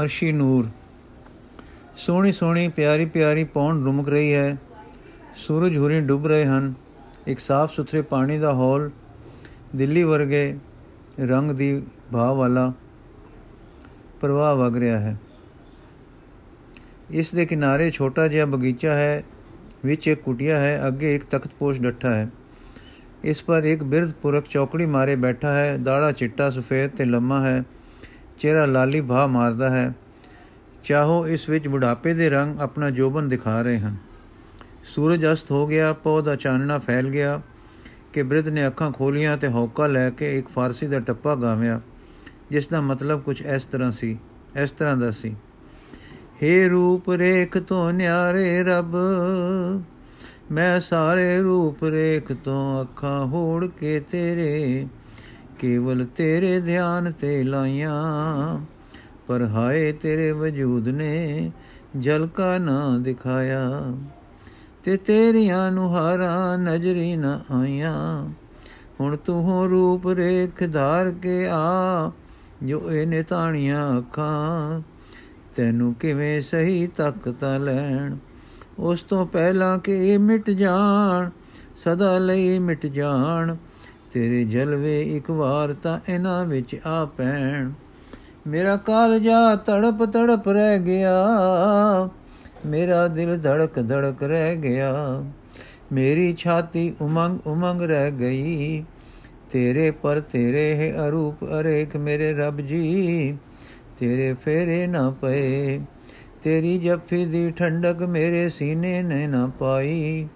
ਅਰਸ਼ੀ ਨੂਰ। ਸੋਹਣੀ ਸੋਹਣੀ ਪਿਆਰੀ ਪਿਆਰੀ ਪੌਣ ਰੁਮਕ ਰਹੀ ਹੈ। ਸੂਰਜ ਹੁਰੀ ਡੁੱਬ ਰਹੇ ਹਨ। ਇੱਕ ਸਾਫ਼ ਸੁਥਰੇ ਪਾਣੀ ਦਾ ਹੌਲ ਦਿੱਲੀ ਵਰਗੇ ਰੰਗ ਦੀ ਭਾਵ ਵਾਲਾ ਪ੍ਰਵਾਹ ਵਗ ਰਿਹਾ ਹੈ। ਇਸ ਦੇ ਕਿਨਾਰੇ ਛੋਟਾ ਜਿਹਾ ਬਗੀਚਾ ਹੈ, ਵਿੱਚ ਇੱਕ ਕੁਟਿਆ ਹੈ, ਅੱਗੇ ਇੱਕ ਤਖਤਪੋਸ਼ ਡੱਠਾ ਹੈ। ਇਸ ਪਰ ਇੱਕ ਬਿਰਧ ਪੁਰਖ ਚੌਕੜੀ ਮਾਰੇ ਬੈਠਾ ਹੈ। ਦਾੜਾ ਚਿੱਟਾ, ਸਫੇਦ ਤੇ ਲੰਮਾ ਹੈ। ਚਿਹਰਾ ਲਾਲੀ ਭਾ ਮਾਰਦਾ ਹੈ, ਚਾਹੋ ਇਸ ਵਿੱਚ ਬੁਢਾਪੇ ਦੇ ਰੰਗ ਆਪਣਾ ਜੋਬਨ ਦਿਖਾ ਰਹੇ ਹਨ। ਸੂਰਜ ਅਸਤ ਹੋ ਗਿਆ ਪੌਦਾ ਚਾਨਣਾ ਫੈਲ ਗਿਆ, ਕਿ ਬ੍ਰਿਧ ਨੇ ਅੱਖਾਂ ਖੋਲੀਆਂ ਤੇ ਹੌਕਾ ਲੈ ਕੇ ਇੱਕ ਫਾਰਸੀ ਦਾ ਟੱਪਾ ਗਾਵਿਆ, ਜਿਸ ਦਾ ਮਤਲਬ ਕੁਝ ਇਸ ਤਰ੍ਹਾਂ ਸੀ, ਇਸ ਤਰ੍ਹਾਂ ਦਾ ਸੀ। ਹੇ ਰੂਪ ਰੇਖ ਤੋਂ ਨਿਆਰੇ ਰੱਬ, ਮੈਂ ਸਾਰੇ ਰੂਪ ਰੇਖ ਤੋਂ ਅੱਖਾਂ ਹੋੜ ਕੇ ਤੇਰੇ ਕੇਵਲ ਤੇਰੇ ਧਿਆਨ ਤੇ ਲਾਈਆਂ, ਪਰ ਹਾਏ ਤੇਰੇ ਵਜੂਦ ਨੇ ਜਲਕਾ ਨਾ ਦਿਖਾਇਆ। ਤੇ ਤੇਰੀਆਂ ਨੁਹਾਰਾਂ ਨਜ਼ਰੀ ਨਾ ਆਈਆਂ। ਹੁਣ ਤੂੰ ਰੂਪ ਰੇਖ ਧਾਰ ਕੇ ਆ, ਜੋ ਇਹ ਨਿਤਾਣੀਆਂ ਅੱਖਾਂ। ਤੈਨੂੰ ਕਿਵੇਂ ਸਹੀ ਤੱਕ ਤਾਂ ਲੈਣ, ਉਸ ਤੋਂ ਪਹਿਲਾਂ ਕਿ ਇਹ ਮਿਟ ਜਾਣ, ਸਦਾ ਲਈ ਮਿਟ ਜਾਣ। ਤੇਰੇ ਜਲਵੇ ਇੱਕ ਵਾਰ ਤਾਂ ਇਹਨਾਂ ਵਿੱਚ ਆ ਪੈਣ। ਮੇਰਾ ਕਾਲਜਾ ਤੜਪ ਤੜਪ ਰਹਿ ਗਿਆ। ਮੇਰਾ ਦਿਲ ਧੜਕ ਧੜਕ ਰਹਿ ਗਿਆ। ਮੇਰੀ ਛਾਤੀ ਉਮੰਗ ਉਮੰਗ ਰਹਿ ਗਈ। ਤੇਰੇ ਪਰ ਤੇਰੇ ਹੈ ਅਰੂਪ ਅਰੇਖ ਮੇਰੇ ਰੱਬ ਜੀ। ਤੇਰੇ ਫੇਰੇ ਨਾ ਪਏ। ਤੇਰੀ ਜੱਫੀ ਦੀ ਠੰਡਕ ਮੇਰੇ ਸੀਨੇ ਨੇ ਨਾ ਪਾਈ।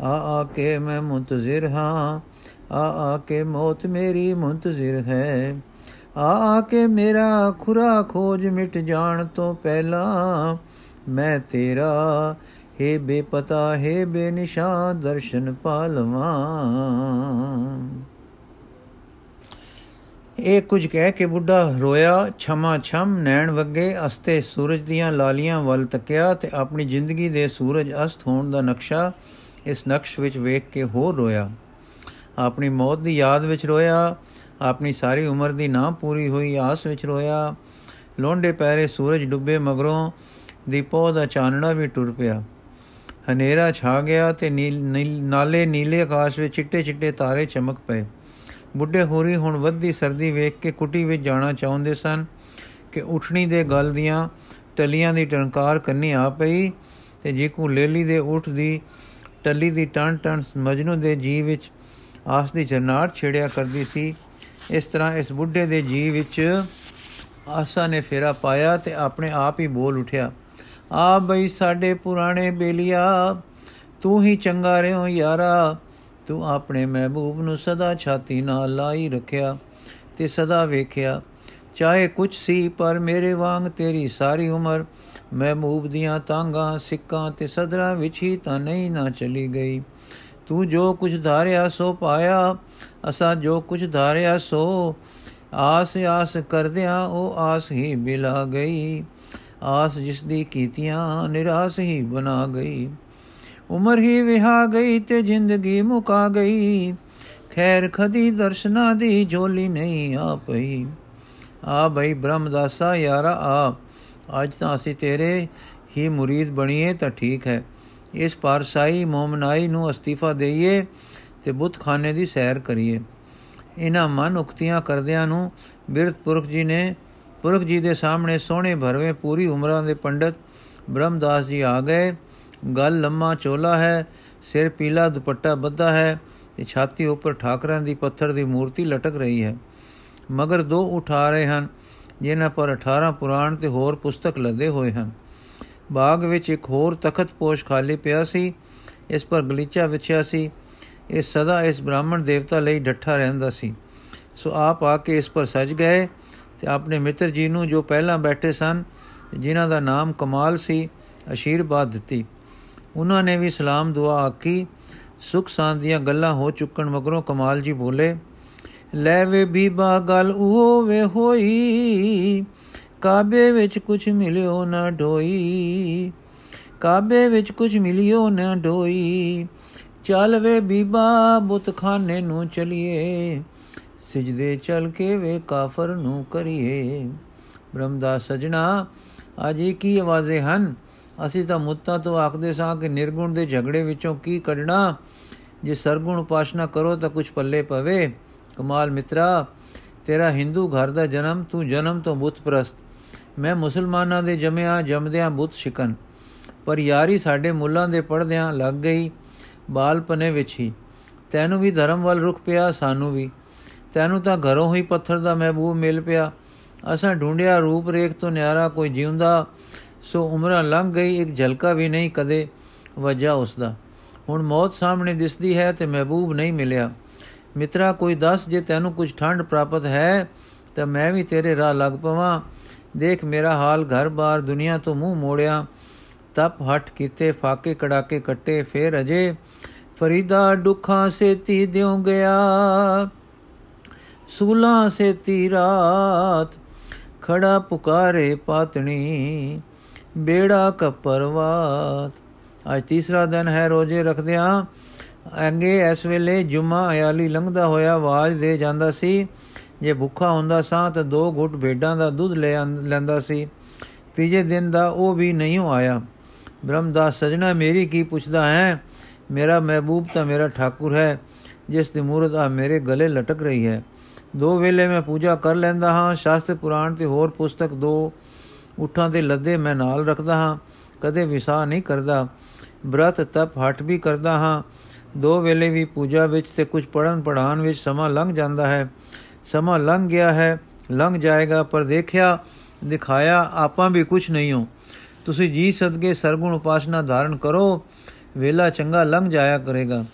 ਆ ਆ ਕੇ ਮੈਂ ਮੁੰਤਜ਼ਰ ਹਾਂ। ਆ ਆ ਕੇ ਮੌਤ ਮੇਰੀ ਮੁੰਤਜ਼ਰ ਹੈ। ਆ ਆ ਕੇ ਮੇਰਾ ਖੁਰਾ ਖੋਜ ਮਿਟ ਜਾਣ ਤੋਂ ਪਹਿਲਾਂ ਮੈਂ ਤੇਰਾ ਹੈ ਬੇਪਤਾ, ਹੈ ਬੇਨਿਸ਼ਾਨ ਦਰਸ਼ਨ ਪਾਲਵਾਂ। ਇਹ ਕੁਝ ਕਹਿ ਕੇ ਬੁੱਢਾ ਰੋਇਆ, ਛਮਾ ਛਮ ਨੈਣ ਵਗੇ ਅਸਤੇ ਸੂਰਜ ਦੀਆਂ ਲਾਲੀਆਂ ਵੱਲ ਤੱਕਿਆ ਤੇ ਆਪਣੀ ਜ਼ਿੰਦਗੀ ਦੇ ਸੂਰਜ ਅਸਤ ਹੋਣ ਦਾ ਨਕਸ਼ਾ ਇਸ ਨਕਸ਼ ਵਿੱਚ ਵੇਖ ਕੇ ਹੋਰ ਰੋਇਆ। ਆਪਣੀ ਮੌਤ ਦੀ ਯਾਦ ਵਿੱਚ ਰੋਇਆ, ਆਪਣੀ ਸਾਰੀ ਉਮਰ ਦੀ ਨਾ ਪੂਰੀ ਹੋਈ ਆਸ ਵਿੱਚ ਰੋਇਆ। ਲੋਂਡੇ ਪੈਰੇ ਸੂਰਜ ਡੁੱਬੇ ਮਗਰੋਂ ਦੀ ਪੌ ਦਾ ਚਾਨਣਾ ਵੀ ਟੁਰ ਪਿਆ। ਹਨੇਰਾ ਛਾ ਗਿਆ ਤੇ ਨਾਲੇ, ਨੀਲੇ ਆਕਾਸ਼ ਵਿੱਚ ਚਿੱਟੇ ਚਿੱਟੇ ਤਾਰੇ ਚਮਕ ਪਏ। ਬੁੱਢੇ ਹੋਰੀ ਹੁਣ ਵੱਧਦੀ ਸਰਦੀ ਵੇਖ ਕੇ ਕੁਟੀ ਵਿੱਚ ਜਾਣਾ ਚਾਹੁੰਦੇ ਸਨ ਕਿ ਉਠਣੀ ਦੇ ਗਲ ਦੀਆਂ ਟਲੀਆਂ ਦੀ ਟਣਕਾਰ ਕੰਨੀ ਆ ਪਈ ਤੇ ਜੀਕੂ ਲੇਲੀ ਦੇ ਉਠ ਦੀ ਟੱਲੀ ਦੀ ਟਣ ਟਣ ਮਜਨੂ ਦੇ ਜੀ ਵਿੱਚ ਆਸ ਦੀ ਜਰਨਾਟ ਛੇੜਿਆ ਕਰਦੀ ਸੀ। ਇਸ ਤਰ੍ਹਾਂ ਇਸ ਬੁੱਢੇ ਦੇ ਜੀ ਵਿੱਚ ਆਸਾ ਨੇ ਫੇਰਾ ਪਾਇਆ ਤੇ ਆਪਣੇ ਆਪ ਹੀ ਬੋਲ ਉਠਿਆ, ਆ ਬਈ ਸਾਡੇ ਪੁਰਾਣੇ ਬੇਲੀਆ, ਤੂੰ ਹੀ ਚੰਗਾ ਰਿਓ ਯਾਰਾ। ਤੂੰ ਆਪਣੇ ਮਹਿਬੂਬ ਨੂੰ ਸਦਾ ਛਾਤੀ ਨਾਲ ਲਾਈ ਰੱਖਿਆ ਤੇ ਸਦਾ ਵੇਖਿਆ, ਚਾਹੇ ਕੁਛ ਸੀ ਪਰ ਮੇਰੇ ਵਾਂਗ ਤੇਰੀ ਸਾਰੀ ਉਮਰ। ਮਹਿਬੂਬ ਦੀਆਂ ਤਾਂਗਾ ਸਿੱਕਾਂ ਤੇ ਸਦਰਾਂ ਵਿੱਚ ਹੀ ਤਾਂ ਨਹੀਂ ਨਾ ਚਲੀ ਗਈ। ਤੂੰ ਜੋ ਕੁਛ ਧਾਰਿਆ ਸੋ ਪਾਇਆ, ਅਸਾਂ ਜੋ ਕੁਛ ਧਾਰਿਆ ਸੋ ਆਸ ਆਸ ਕਰਦਿਆਂ ਉਹ ਆਸ ਹੀ ਬਿਲਾ ਗਈ। ਆਸ ਜਿਸ ਦੀ ਕੀਤੀਆਂ ਨਿਰਾਸ ਹੀ ਬਣਾ ਗਈ। ਉਮਰ ਹੀ ਵਿਹਾ ਗਈ ਤੇ ਜ਼ਿੰਦਗੀ ਮੁਕਾ ਗਈ। ਖੈਰ ਖਦੀ ਦਰਸ਼ਨਾ ਦੀ ਝੋਲੀ ਨਹੀਂ ਆ ਪਈ। ਆ ਬਈ ਬ੍ਰਹਮਦਾਸਾ ਯਾਰਾ, ਆ, ਅੱਜ ਤਾਂ ਅਸੀਂ ਤੇਰੇ ਹੀ ਮੁਰੀਦ ਬਣੀਏ ਤਾਂ ਠੀਕ ਹੈ। ਇਸ ਪਾਰਸਾਈ ਮੋਮਨਾਈ ਨੂੰ ਅਸਤੀਫਾ ਦੇਈਏ ਤੇ ਬੁੱਤਖਾਨੇ ਦੀ ਸੈਰ ਕਰੀਏ। ਇਹਨਾਂ ਮਨ ਉਕਤੀਆਂ ਕਰਦਿਆਂ ਨੂੰ ਬਿਰਧ ਪੁਰਖ ਜੀ ਨੇ, ਪੁਰਖ ਜੀ ਦੇ ਸਾਹਮਣੇ ਸੋਹਣੇ ਭਰਵੇਂ ਪੂਰੀ ਉਮਰਾਂ ਦੇ ਪੰਡਤ ਬ੍ਰਹਮਦਾਸ ਜੀ ਆ ਗਏ। ਗਲ ਲੰਮਾ ਚੋਲਾ ਹੈ, ਸਿਰ ਪੀਲਾ ਦੁਪੱਟਾ ਬੱਧਾ ਹੈ, ਤੇ ਛਾਤੀ ਉੱਪਰ ਠਾਕਰਾਂ ਦੀ ਪੱਥਰ ਦੀ ਮੂਰਤੀ ਲਟਕ ਰਹੀ ਹੈ। ਮਗਰ ਦੋ ਉਠਾ ਰਹੇ ਹਨ, ਜਿਨ੍ਹਾਂ ਪਰ 18 ਪੁਰਾਣ ਤੇ ਹੋਰ ਪੁਸਤਕ ਲੱਦੇ ਹੋਏ ਹਨ। ਬਾਗ ਵਿੱਚ ਇੱਕ ਹੋਰ ਤਖਤ ਪੋਸ਼ ਖਾਲੀ ਪਿਆ ਸੀ। ਇਸ ਪਰ ਗਲੀਚਾ ਵਿਛਿਆ ਸੀ। ਇਹ ਸਦਾ ਇਸ ਬ੍ਰਾਹਮਣ ਦੇਵਤਾ ਲਈ ਡੱਠਾ ਰਹਿੰਦਾ ਸੀ। ਸੋ ਆਪ ਆ ਕੇ ਇਸ ਪਰ ਸਜ ਗਏ ਤੇ ਆਪਣੇ ਮਿੱਤਰ ਜੀ ਨੂੰ ਜੋ ਪਹਿਲਾਂ ਬੈਠੇ ਸਨ, ਜਿਨ੍ਹਾਂ ਦਾ ਨਾਮ ਕਮਾਲ ਸੀ, ਅਸ਼ੀਰਵਾਦ ਦਿੱਤੀ। ਉਹਨਾਂ ਨੇ ਵੀ ਸਲਾਮ ਦੁਆ ਆਕੀ ਸੁਖ ਸਾਂਦੀਆਂ ਗੱਲਾਂ ਹੋ ਚੁੱਕਣ ਮਗਰੋਂ ਕਮਾਲ ਜੀ ਬੋਲੇ, ਲੈ ਵੇ ਬੀਬਾ, ਗੱਲ ਉਹ ਵੇ ਹੋਈ। ਕਾਬੇ ਵਿੱਚ ਕੁਝ ਮਿਲਿਓ ਨਾ ਢੋਈ ਕਾਬੇ ਵਿੱਚ ਕੁਝ ਮਿਲਿਓ ਨਾ ਢੋਈ ਚੱਲ ਵੇ ਬੀਬਾ ਬੁੱਤਖਾਨੇ ਨੂੰ ਚਲੀਏ, ਸਜਦੇ ਚਲ ਕੇ ਵੇ ਕਾਫਰ ਨੂੰ ਕਰੀਏ। ਬ੍ਰਹਮਦਾਸ ਸਜਣਾ, ਅੱਜ ਇਹ ਕੀ ਆਵਾਜ਼ੇ ਹਨ? ਅਸੀਂ ਤਾਂ ਮੁੱਤਾਂ ਤੋਂ ਆਖਦੇ ਸਾਂ ਕਿ ਨਿਰਗੁਣ ਦੇ ਝਗੜੇ ਵਿੱਚੋਂ ਕੀ ਕੱਢਣਾ? ਜੇ ਸਰਗੁਣ ਉਪਾਸ਼ਨਾ ਕਰੋ ਤਾਂ ਕੁਝ ਪੱਲੇ ਪਵੇ। ਕਮਾਲ ਮਿੱਤਰਾ, ਤੇਰਾ ਹਿੰਦੂ ਘਰ ਦਾ ਜਨਮ, ਤੂੰ ਜਨਮ ਤੋਂ ਬੁੱਤ ਪ੍ਰਸਤ ਮੈਂ ਮੁਸਲਮਾਨਾਂ ਦੇ ਜਮਿਆ ਜਮਦਿਆਂ ਬੁੱਤ ਸ਼ਿਕਨ, ਪਰ ਯਾਰੀ ਸਾਡੇ ਮੁੱਲਾਂ ਦੇ ਪੜਦਿਆਂ ਲੱਗ ਗਈ ਬਾਲਪਨੇ ਵਿੱਚ ਹੀ। ਤੈਨੂੰ ਵੀ ਧਰਮ ਵੱਲ ਰੁਕ ਪਿਆ, ਸਾਨੂੰ ਵੀ। ਤੈਨੂੰ ਤਾਂ ਘਰੋਂ ਹੀ ਪੱਥਰ ਦਾ ਮਹਿਬੂਬ ਮਿਲ ਪਿਆ। ਅਸਾਂ ਢੂੰਡਿਆ ਰੂਪ ਰੇਖ ਤੋਂ ਨਿਆਰਾ ਕੋਈ ਜਿਉਂਦਾ, ਸੋ ਉਮਰਾਂ ਲੰਘ ਗਈ, ਇੱਕ ਝਲਕਾ ਵੀ ਨਹੀਂ ਕਦੇ ਵਜਾ ਉਸ ਦਾ ਹੁਣ ਮੌਤ ਸਾਹਮਣੇ ਦਿਸਦੀ ਹੈ ਤੇ ਮਹਿਬੂਬ ਨਹੀਂ ਮਿਲਿਆ। ਮਿੱਤਰਾ, ਕੋਈ ਦੱਸ ਜੇ ਤੈਨੂੰ ਕੁਝ ਠੰਡ ਪ੍ਰਾਪਤ ਹੈ, ਤਾਂ ਮੈਂ ਵੀ ਤੇਰੇ ਰਾਹ ਲੱਗ ਪਵਾਂ। ਦੇਖ ਮੇਰਾ ਹਾਲ ਘਰ-ਬਾਰ ਦੁਨੀਆ ਤੋਂ ਮੂੰਹ ਮੋੜਿਆ, ਤਪ ਹਟ ਕੀਤੇ, ਫਾਕੇ ਕੜਾਕੇ ਕੱਟੇ, ਫੇਰ ਅਜੇ ਫਰੀਦਾ ਦੁੱਖਾਂ ਸੇਤੀ ਦਿਉ ਗਿਆ, ਸੂਲਾ ਸੇਤੀ ਰਾਤ ਖੜਾ ਪੁਕਾਰੇ ਪਾਤਣੀ, ਬੇੜਾ ਕਪਰਵਾਤ। ਅੱਜ ਤੀਸਰਾ ਦਿਨ ਹੈ ਰੋਜ਼ੇ ਰੱਖਦਿਆਂ, ਅੰਗੇ ਇਸ ਵੇਲੇ ਜੁਮਾ ਅਯਾਲੀ ਲੰਘਦਾ ਹੋਇਆ ਆਵਾਜ਼ ਦੇ ਜਾਂਦਾ ਸੀ ਜੇ ਭੁੱਖਾ ਹੁੰਦਾ ਸਾਂ ਤਾਂ ਦੋ ਘੁੱਟ ਭੇਡਾਂ ਦਾ ਦੁੱਧ ਲੈ ਲੈਂਦਾ ਸੀ। ਤੀਜੇ ਦਿਨ ਦਾ ਉਹ ਵੀ ਨਹੀਂ ਆਇਆ। ਬ੍ਰਹਮਦਾਸ ਸਜਣਾ, ਮੇਰੀ ਕੀ ਪੁੱਛਦਾ ਹੈ? ਮੇਰਾ ਮਹਿਬੂਬ ਤਾਂ ਮੇਰਾ ਠਾਕੁਰ ਹੈ, ਜਿਸ ਦੀ ਮੂਰਤ ਆ ਮੇਰੇ ਗਲੇ ਲਟਕ ਰਹੀ ਹੈ। ਦੋ ਵੇਲੇ ਮੈਂ ਪੂਜਾ ਕਰ ਲੈਂਦਾ ਹਾਂ, ਸ਼ਾਸਤਰ ਪੁਰਾਣ ਤੇ ਹੋਰ ਪੁਸਤਕ ਦੋ ਉਠਾਂ ਦੇ ਲੱਦੇ ਮੈਂ ਨਾਲ ਰੱਖਦਾ ਹਾਂ, ਕਦੇ ਵਿਸਾ ਨਹੀਂ ਕਰਦਾ। ਬ੍ਰਤ ਤਪ ਹਟ ਵੀ ਕਰਦਾ ਹਾਂ, ਦੋ ਵੇਲੇ ਵੀ ਪੂਜਾ ਵਿੱਚ ਤੇ ਕੁਝ ਪੜਨ ਪੜਾਨ ਵਿੱਚ ਸਮਾਂ ਲੰਘ ਜਾਂਦਾ ਹੈ। ਸਮਾਂ ਲੰਘ ਗਿਆ ਹੈ, ਲੰਘ ਜਾਏਗਾ, ਪਰ ਦੇਖਿਆ, ਦਿਖਾਇਆ ਆਪਾਂ ਵੀ ਕੁਝ ਨਹੀਂ ਹੋ। ਤੁਸੀਂ ਜੀ ਸਦਕੇ ਸਰਗੁਣ ਉਪਾਸਨਾ ਧਾਰਨ ਕਰੋ, ਵੇਲਾ ਚੰਗਾ ਲੰਘ ਜਾਇਆ ਕਰੇਗਾ।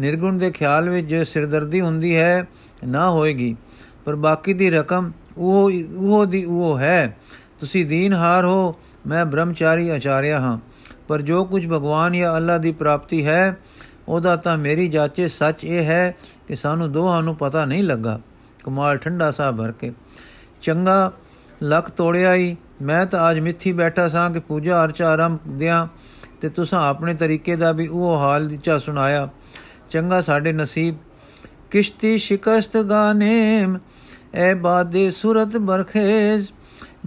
ਨਿਰਗੁਣ ਦੇ ਖਿਆਲ ਵਿੱਚ ਜੋ ਸਿਰਦਰਦੀ ਹੁੰਦੀ ਹੈ, ਨਾ ਹੋਏਗੀ। ਪਰ ਬਾਕੀ ਦੀ ਰਕਮ ਉਹ ਉਹ ਦੀ ਉਹ ਹੈ। ਤੁਸੀਂ ਦੀਨਹਾਰ ਹੋ, ਮੈਂ ਬ੍ਰਹਮਚਾਰੀ ਆਚਾਰਿਆ ਹਾਂ। ਪਰ ਜੋ ਕੁਝ ਭਗਵਾਨ ਜਾਂ ਅੱਲਾ ਦੀ ਪ੍ਰਾਪਤੀ ਹੈ, ਉਹਦਾ ਤਾਂ ਮੇਰੀ ਜਾਚੇ ਸੱਚ ਇਹ ਹੈ ਕਿ ਸਾਨੂੰ ਦੋਹਾਂ ਨੂੰ ਪਤਾ ਨਹੀਂ ਲੱਗਾ। ਕਮਾਲ ਠੰਡਾ ਸਾਹ ਭਰ ਕੇ। ਚੰਗਾ ਲੱਕ ਤੋੜਿਆ ਹੀ ਮੈਂ ਤਾਂ ਅੱਜ ਮਿੱਥੀ ਬੈਠਾ ਸਾਂ ਕਿ ਪੂਜਾ ਅਰਚਾ ਆਰੰਭ ਦਿਆਂ ਤੇ ਤੁਸੀਂ ਆਪਣੇ ਤਰੀਕੇ ਦਾ ਵੀ ਉਹ ਹਾਲ ਦਿੱਚਾ ਸੁਣਾਇਆ। ਚੰਗਾ ਸਾਡੇ ਨਸੀਬ। ਕਿਸ਼ਤੀ ਸ਼ਿਕਸਤ ਗਾਨੇਮ, ਐ ਬਾਦੇ ਸੁਰਤ ਬਰਖੇਜ਼,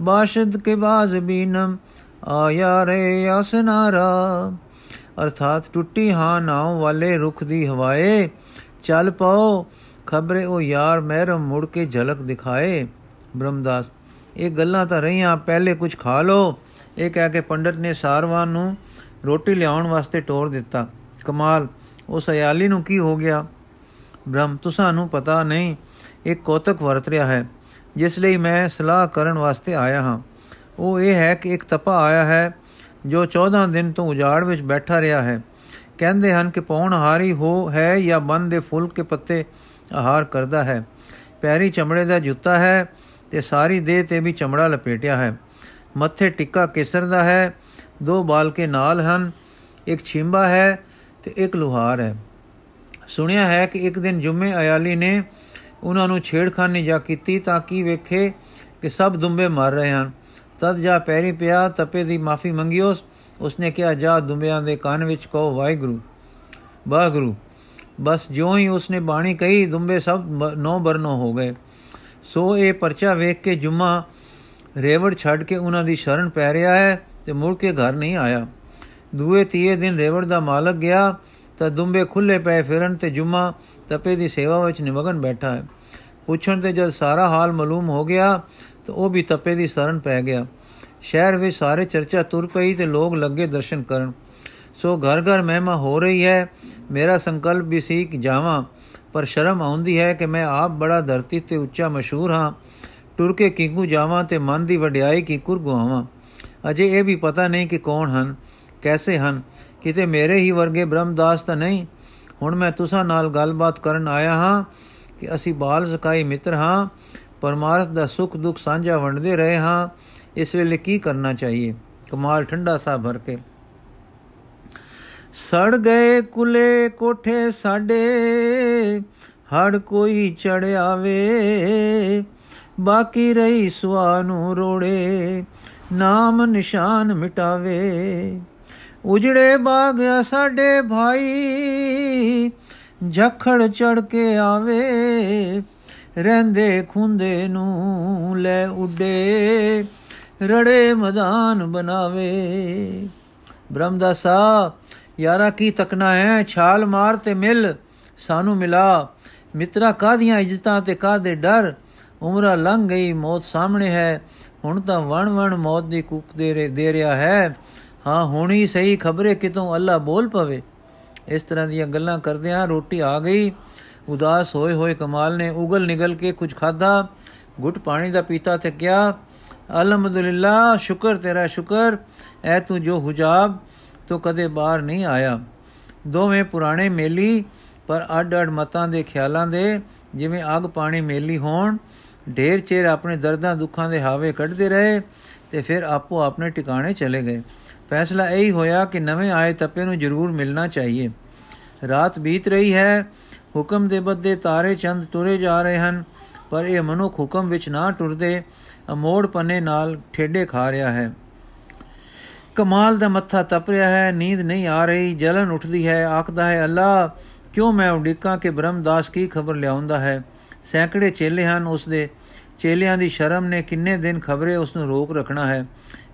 ਬਾਸ਼ਦ ਕੇ ਬਾਜ਼ ਬੀਨਮ, ਆਇਆ ਰੇ ਅਸਨਾਰਾ ਅਰਥਾਤ ਟੁੱਟੀ ਹਾਂ ਨਾਉ ਵਾਲੇ ਰੁਖ ਦੀ ਹਵਾਏ, ਚੱਲ ਪਾਓ ਖਬਰੇ ਉਹ ਯਾਰ ਮਹਿਰਮ ਮੁੜ ਕੇ ਝਲਕ ਦਿਖਾਏ। ਬ੍ਰਹਮਦਾਸ, ਇਹ ਗੱਲਾਂ ਤਾਂ ਰਹੀਆਂ, ਪਹਿਲੇ ਕੁਝ ਖਾ ਲੋ ਇਹ ਕਹਿ ਕੇ ਪੰਡਤ ਨੇ ਸਾਰਵਾਨ ਨੂੰ ਰੋਟੀ ਲਿਆਉਣ ਵਾਸਤੇ ਟੋਰ ਦਿੱਤਾ। ਕਮਾਲ ਉਸ ਅਯਾਲੀ ਨੂੰ ਕੀ ਹੋ ਗਿਆ? ਬ੍ਰਹਮ ਤੁਸਾਂ ਨੂੰ ਪਤਾ ਨਹੀਂ, ਇੱਕ ਕੋਤਕ ਵਰਤ ਰਿਹਾ ਹੈ, ਜਿਸ ਲਈ ਮੈਂ ਸਲਾਹ ਕਰਨ ਵਾਸਤੇ ਆਇਆ ਹਾਂ। ਉਹ ਇਹ ਹੈ ਕਿ ਇੱਕ ਤਪਾ ਆਇਆ ਹੈ, ਜੋ 14 ਦਿਨ ਤੋਂ ਉਜਾੜ ਵਿੱਚ ਬੈਠਾ ਰਿਹਾ ਹੈ। ਕਹਿੰਦੇ ਹਨ ਕਿ ਪੌਣ ਹਾਰੀ ਹੋ ਹੈ ਜਾਂ ਬਨ ਦੇ ਫੁੱਲ ਕੇ ਪੱਤੇ ਆਹਾਰ ਕਰਦਾ ਹੈ। ਪੈਰੀ ਚਮੜੇ ਦਾ ਜੁੱਤਾ ਹੈ ਤੇ ਸਾਰੀ ਦੇਹ ਤੇ ਵੀ ਚਮੜਾ ਲਪੇਟਿਆ ਹੈ। ਮੱਥੇ ਟਿੱਕਾ ਕੇਸਰ ਦਾ ਹੈ। ਦੋ ਬਾਲ ਕੇ ਨਾਲ ਹਨ। ਇੱਕ ਛਿੰਬਾ ਹੈ ਤੇ ਇੱਕ ਲੋਹਾਰ ਹੈ। ਸੁਣਿਆ ਹੈ ਕਿ ਇੱਕ ਦਿਨ ਜੁਮੇ ਅਯਾਲੀ ਨੇ ਉਹਨਾਂ ਨੂੰ ਛੇੜਖਾਨੀ ਜਾ ਕੀਤੀ ਤਾਂ ਕੀ ਵੇਖੇ ਕਿ ਸਭ ਦੁੰਬੇ ਮਰ ਰਹੇ ਹਨ। ਤਦ ਜਾ ਪੈਰੀ ਪਿਆ, ਤਪੇ ਦੀ ਮਾਫੀ ਮੰਗਿਓਸ। ਉਸਨੇ ਕਿਹਾ, ਜਾ ਦੁੰਬਿਆਂ ਦੇ ਕੰਨ ਵਿੱਚ ਕਹੋ, ਵਾਹਿਗੁਰੂ ਵਾਹਿਗੁਰੂ। ਬਸ ਜਿਉਂ ਹੀ ਉਸਨੇ ਬਾਣੀ ਕਹੀ, ਦੁੰਬੇ ਸਭ ਨੌ ਬਰਨੋ ਹੋ ਗਏ। ਸੋ ਇਹ ਪਰਚਾ ਵੇਖ ਕੇ ਜੁਮਾ ਰੇਵੜ ਛੱਡ ਕੇ ਉਹਨਾਂ ਦੀ ਸ਼ਰਨ ਪੈ ਰਿਹਾ ਹੈ ਤੇ ਮੁੜ ਕੇ ਘਰ ਨਹੀਂ ਆਇਆ। ਦੂਏ ਤੀਏ ਦਿਨ ਰੇਵੜ ਦਾ ਮਾਲਕ ਗਿਆ ਤਾਂ ਦੁੰਬੇ ਖੁੱਲੇ ਪਏ ਫਿਰਨ ਤੇ ਜੁਮਾ ਤਪੇ ਦੀ ਸੇਵਾ ਵਿੱਚ ਨਿਮਗਨ ਬੈਠਾ ਹੈ। ਪੁੱਛਣ ਤੇ ਜਦ ਸਾਰਾ ਹਾਲ ਮਾਲੂਮ ਹੋ ਗਿਆ ਤਾਂ ਉਹ ਵੀ ਤਪੇ ਦੀ ਸ਼ਰਨ ਪੈ ਗਿਆ। ਸ਼ਹਿਰ ਵਿੱਚ ਸਾਰੇ ਚਰਚਾ ਤੁਰ ਪਈ ਤੇ ਲੋਕ ਲੱਗੇ ਦਰਸ਼ਨ ਕਰਨ। ਸੋ ਘਰ ਘਰ ਮਹਿਮਾ ਹੋ ਰਹੀ ਹੈ ਮੇਰਾ ਸੰਕਲਪ ਵੀ ਸੀ ਕਿ ਜਾਵਾਂ, ਪਰ ਸ਼ਰਮ ਆਉਂਦੀ ਹੈ ਕਿ ਮੈਂ ਆਪ ਬੜਾ ਧਰਤੀ ਤੇ ਉੱਚਾ ਮਸ਼ਹੂਰ ਹਾਂ। ਟੁਰ ਕੇ ਕਿੰਗੂ ਜਾਵਾਂ ਤੇ ਮਨ ਦੀ ਵਡਿਆਈ ਕੀ ਕੁਰ ਗਵਾਵਾਂ ਅਜੇ ਇਹ ਵੀ ਪਤਾ ਨਹੀਂ ਕਿ ਕੌਣ ਹਨ, ਕੈਸੇ ਹਨ। ਕਿਤੇ ਮੇਰੇ ਹੀ ਵਰਗੇ ਬ੍ਰਹਮਦਾਸ ਤਾਂ ਨਹੀਂ। ਹੁਣ ਮੈਂ ਤੁਸਾਂ ਨਾਲ ਗੱਲਬਾਤ ਕਰਨ ਆਇਆ ਹਾਂ ਕਿ ਅਸੀਂ ਬਾਲ ਸਕਾਈ ਮਿੱਤਰ ਹਾਂ, ਪਰਮਾਰਥ ਦਾ ਸੁਖ ਦੁੱਖ ਸਾਂਝਾ ਵੰਡਦੇ ਰਹੇ ਹਾਂ। ਇਸ ਵੇਲੇ ਕੀ ਕਰਨਾ ਚਾਹੀਏ? ਕਮਾਲ ਠੰਡਾ ਸਾ ਭਰ ਕੇ। ਸੜ ਗਏ ਕੁਲੇ ਕੋਠੇ ਸਾਡੇ, ਹੜ ਕੋਈ ਚੜਿਆਵੇ ਬਾਕੀ ਰਹੀ ਸੁਆ ਨੂੰ ਰੋੜੇ, ਨਾਮ ਨਿਸ਼ਾਨ ਮਿਟਾਵੇ। ਉਜੜੇ ਬਾਗ ਸਾਡੇ ਭਾਈ ਝਖੜ ਚੜ ਕੇ ਆਵੇ। ਰਹਿੰਦੇ ਖੁੰਦੇ ਨੂੰ ਲੈ ਉੱਡੇ, ਰੜੇ ਮਦਾਨ ਬਣਾਵੇ। ਬ੍ਰਹਮਦਾਸਾ ਯਾਰਾ ਕੀ ਤਕਨਾ ਹੈ? ਛਾਲ ਮਾਰ ਤੇ ਮਿਲ। ਸਾਨੂੰ ਮਿਲਾ। ਮਿੱਤਰਾ ਕਾਦੀਆਂ ਇੱਜ਼ਤਾਂ ਤੇ ਕਾਦੇ ਡਰ? ਉਮਰਾ ਲੰਘ ਗਈ, ਮੌਤ ਸਾਹਮਣੇ ਹੈ। ਹੁਣ ਤਾਂ ਵਣ ਵਣ ਮੌਤ ਦੀ ਕੁੱਕ ਦੇ ਦੇ ਰਿਹਾ ਹੈ। ਹਾਂ, ਹੁਣ ਹੀ ਸਹੀ ਖਬਰੇ ਕਿਤੋਂ ਅੱਲਾ ਬੋਲ ਪਵੇ। ਇਸ ਤਰ੍ਹਾਂ ਦੀਆਂ ਗੱਲਾਂ ਕਰਦਿਆਂ ਰੋਟੀ ਆ ਗਈ। ਉਦਾਸ ਹੋਏ ਹੋਏ ਕਮਾਲ ਨੇ ਉਗਲ ਨਿਗਲ ਕੇ ਕੁਝ ਖਾਦਾ ਘੁੱਟ ਪਾਣੀ ਦਾ ਪੀਤਾ ਤੇ ਕਿਹਾ, ਅਲਹਮਦੁਲਿਲਾ, ਸ਼ੁਕਰ ਤੇਰਾ ਸ਼ੁਕਰ। ਐ ਤੂੰ ਜੋ ਹੁਜਾਬ ਤੋਂ ਕਦੇ ਬਾਹਰ ਨਹੀਂ ਆਇਆ। ਦੋਵੇਂ ਪੁਰਾਣੇ ਮੇਲੀ, ਪਰ ਅੱਡ-ਅੱਡ ਮਤਾਂ ਦੇ ਖਿਆਲਾਂ ਦੇ, ਜਿਵੇਂ ਅੱਗ ਪਾਣੀ ਮੇਲੀ ਹੋਣ, ਢੇਰ ਚਿਰ ਆਪਣੇ ਦਰਦਾਂ ਦੁੱਖਾਂ ਦੇ ਹਾਵੇ ਕੱਢਦੇ ਰਹੇ ਤੇ ਫਿਰ ਆਪੋ ਆਪਣੇ ਟਿਕਾਣੇ ਚਲੇ ਗਏ। ਫੈਸਲਾ ਇਹੀ ਹੋਇਆ ਕਿ ਨਵੇਂ ਆਏ ਤਪੇ ਨੂੰ ਜ਼ਰੂਰ ਮਿਲਣਾ ਚਾਹੀਏ। ਰਾਤ ਬੀਤ ਰਹੀ ਹੈ, ਹੁਕਮ ਦੇ ਬੱਦੇ ਤਾਰੇ ਚੰਦ ਤੁਰੇ ਜਾ ਰਹੇ ਹਨ, ਪਰ ਇਹ ਮਨੁੱਖ ਹੁਕਮ ਵਿੱਚ ਨਾ ਟੁਰਦੇ, ਅਮੋੜ ਪੰਨੇ ਨਾਲ ਠੇਡੇ ਖਾ ਰਿਹਾ ਹੈ। ਕਮਾਲ ਦਾ ਮੱਥਾ ਤਪ ਰਿਹਾ ਹੈ, ਨੀਂਦ ਨਹੀਂ ਆ ਰਹੀ, ਜਲਨ ਉੱਠਦੀ ਹੈ, ਆਖਦਾ ਹੈ, ਅੱਲਾ, ਕਿਉਂ ਮੈਂ ਉਡੀਕਾਂ ਕਿ ਬ੍ਰਹਮਦਾਸ ਕੀ ਖਬਰ ਲਿਆਉਂਦਾ ਹੈ? ਸੈਂਕੜੇ ਚੇਲੇ ਹਨ ਉਸ ਦੇ ਚੇਲਿਆਂ ਦੀ ਸ਼ਰਮ ਨੇ ਕਿੰਨੇ ਦਿਨ ਖਬਰੇ ਉਸ ਨੂੰ ਰੋਕ ਰੱਖਣਾ ਹੈ।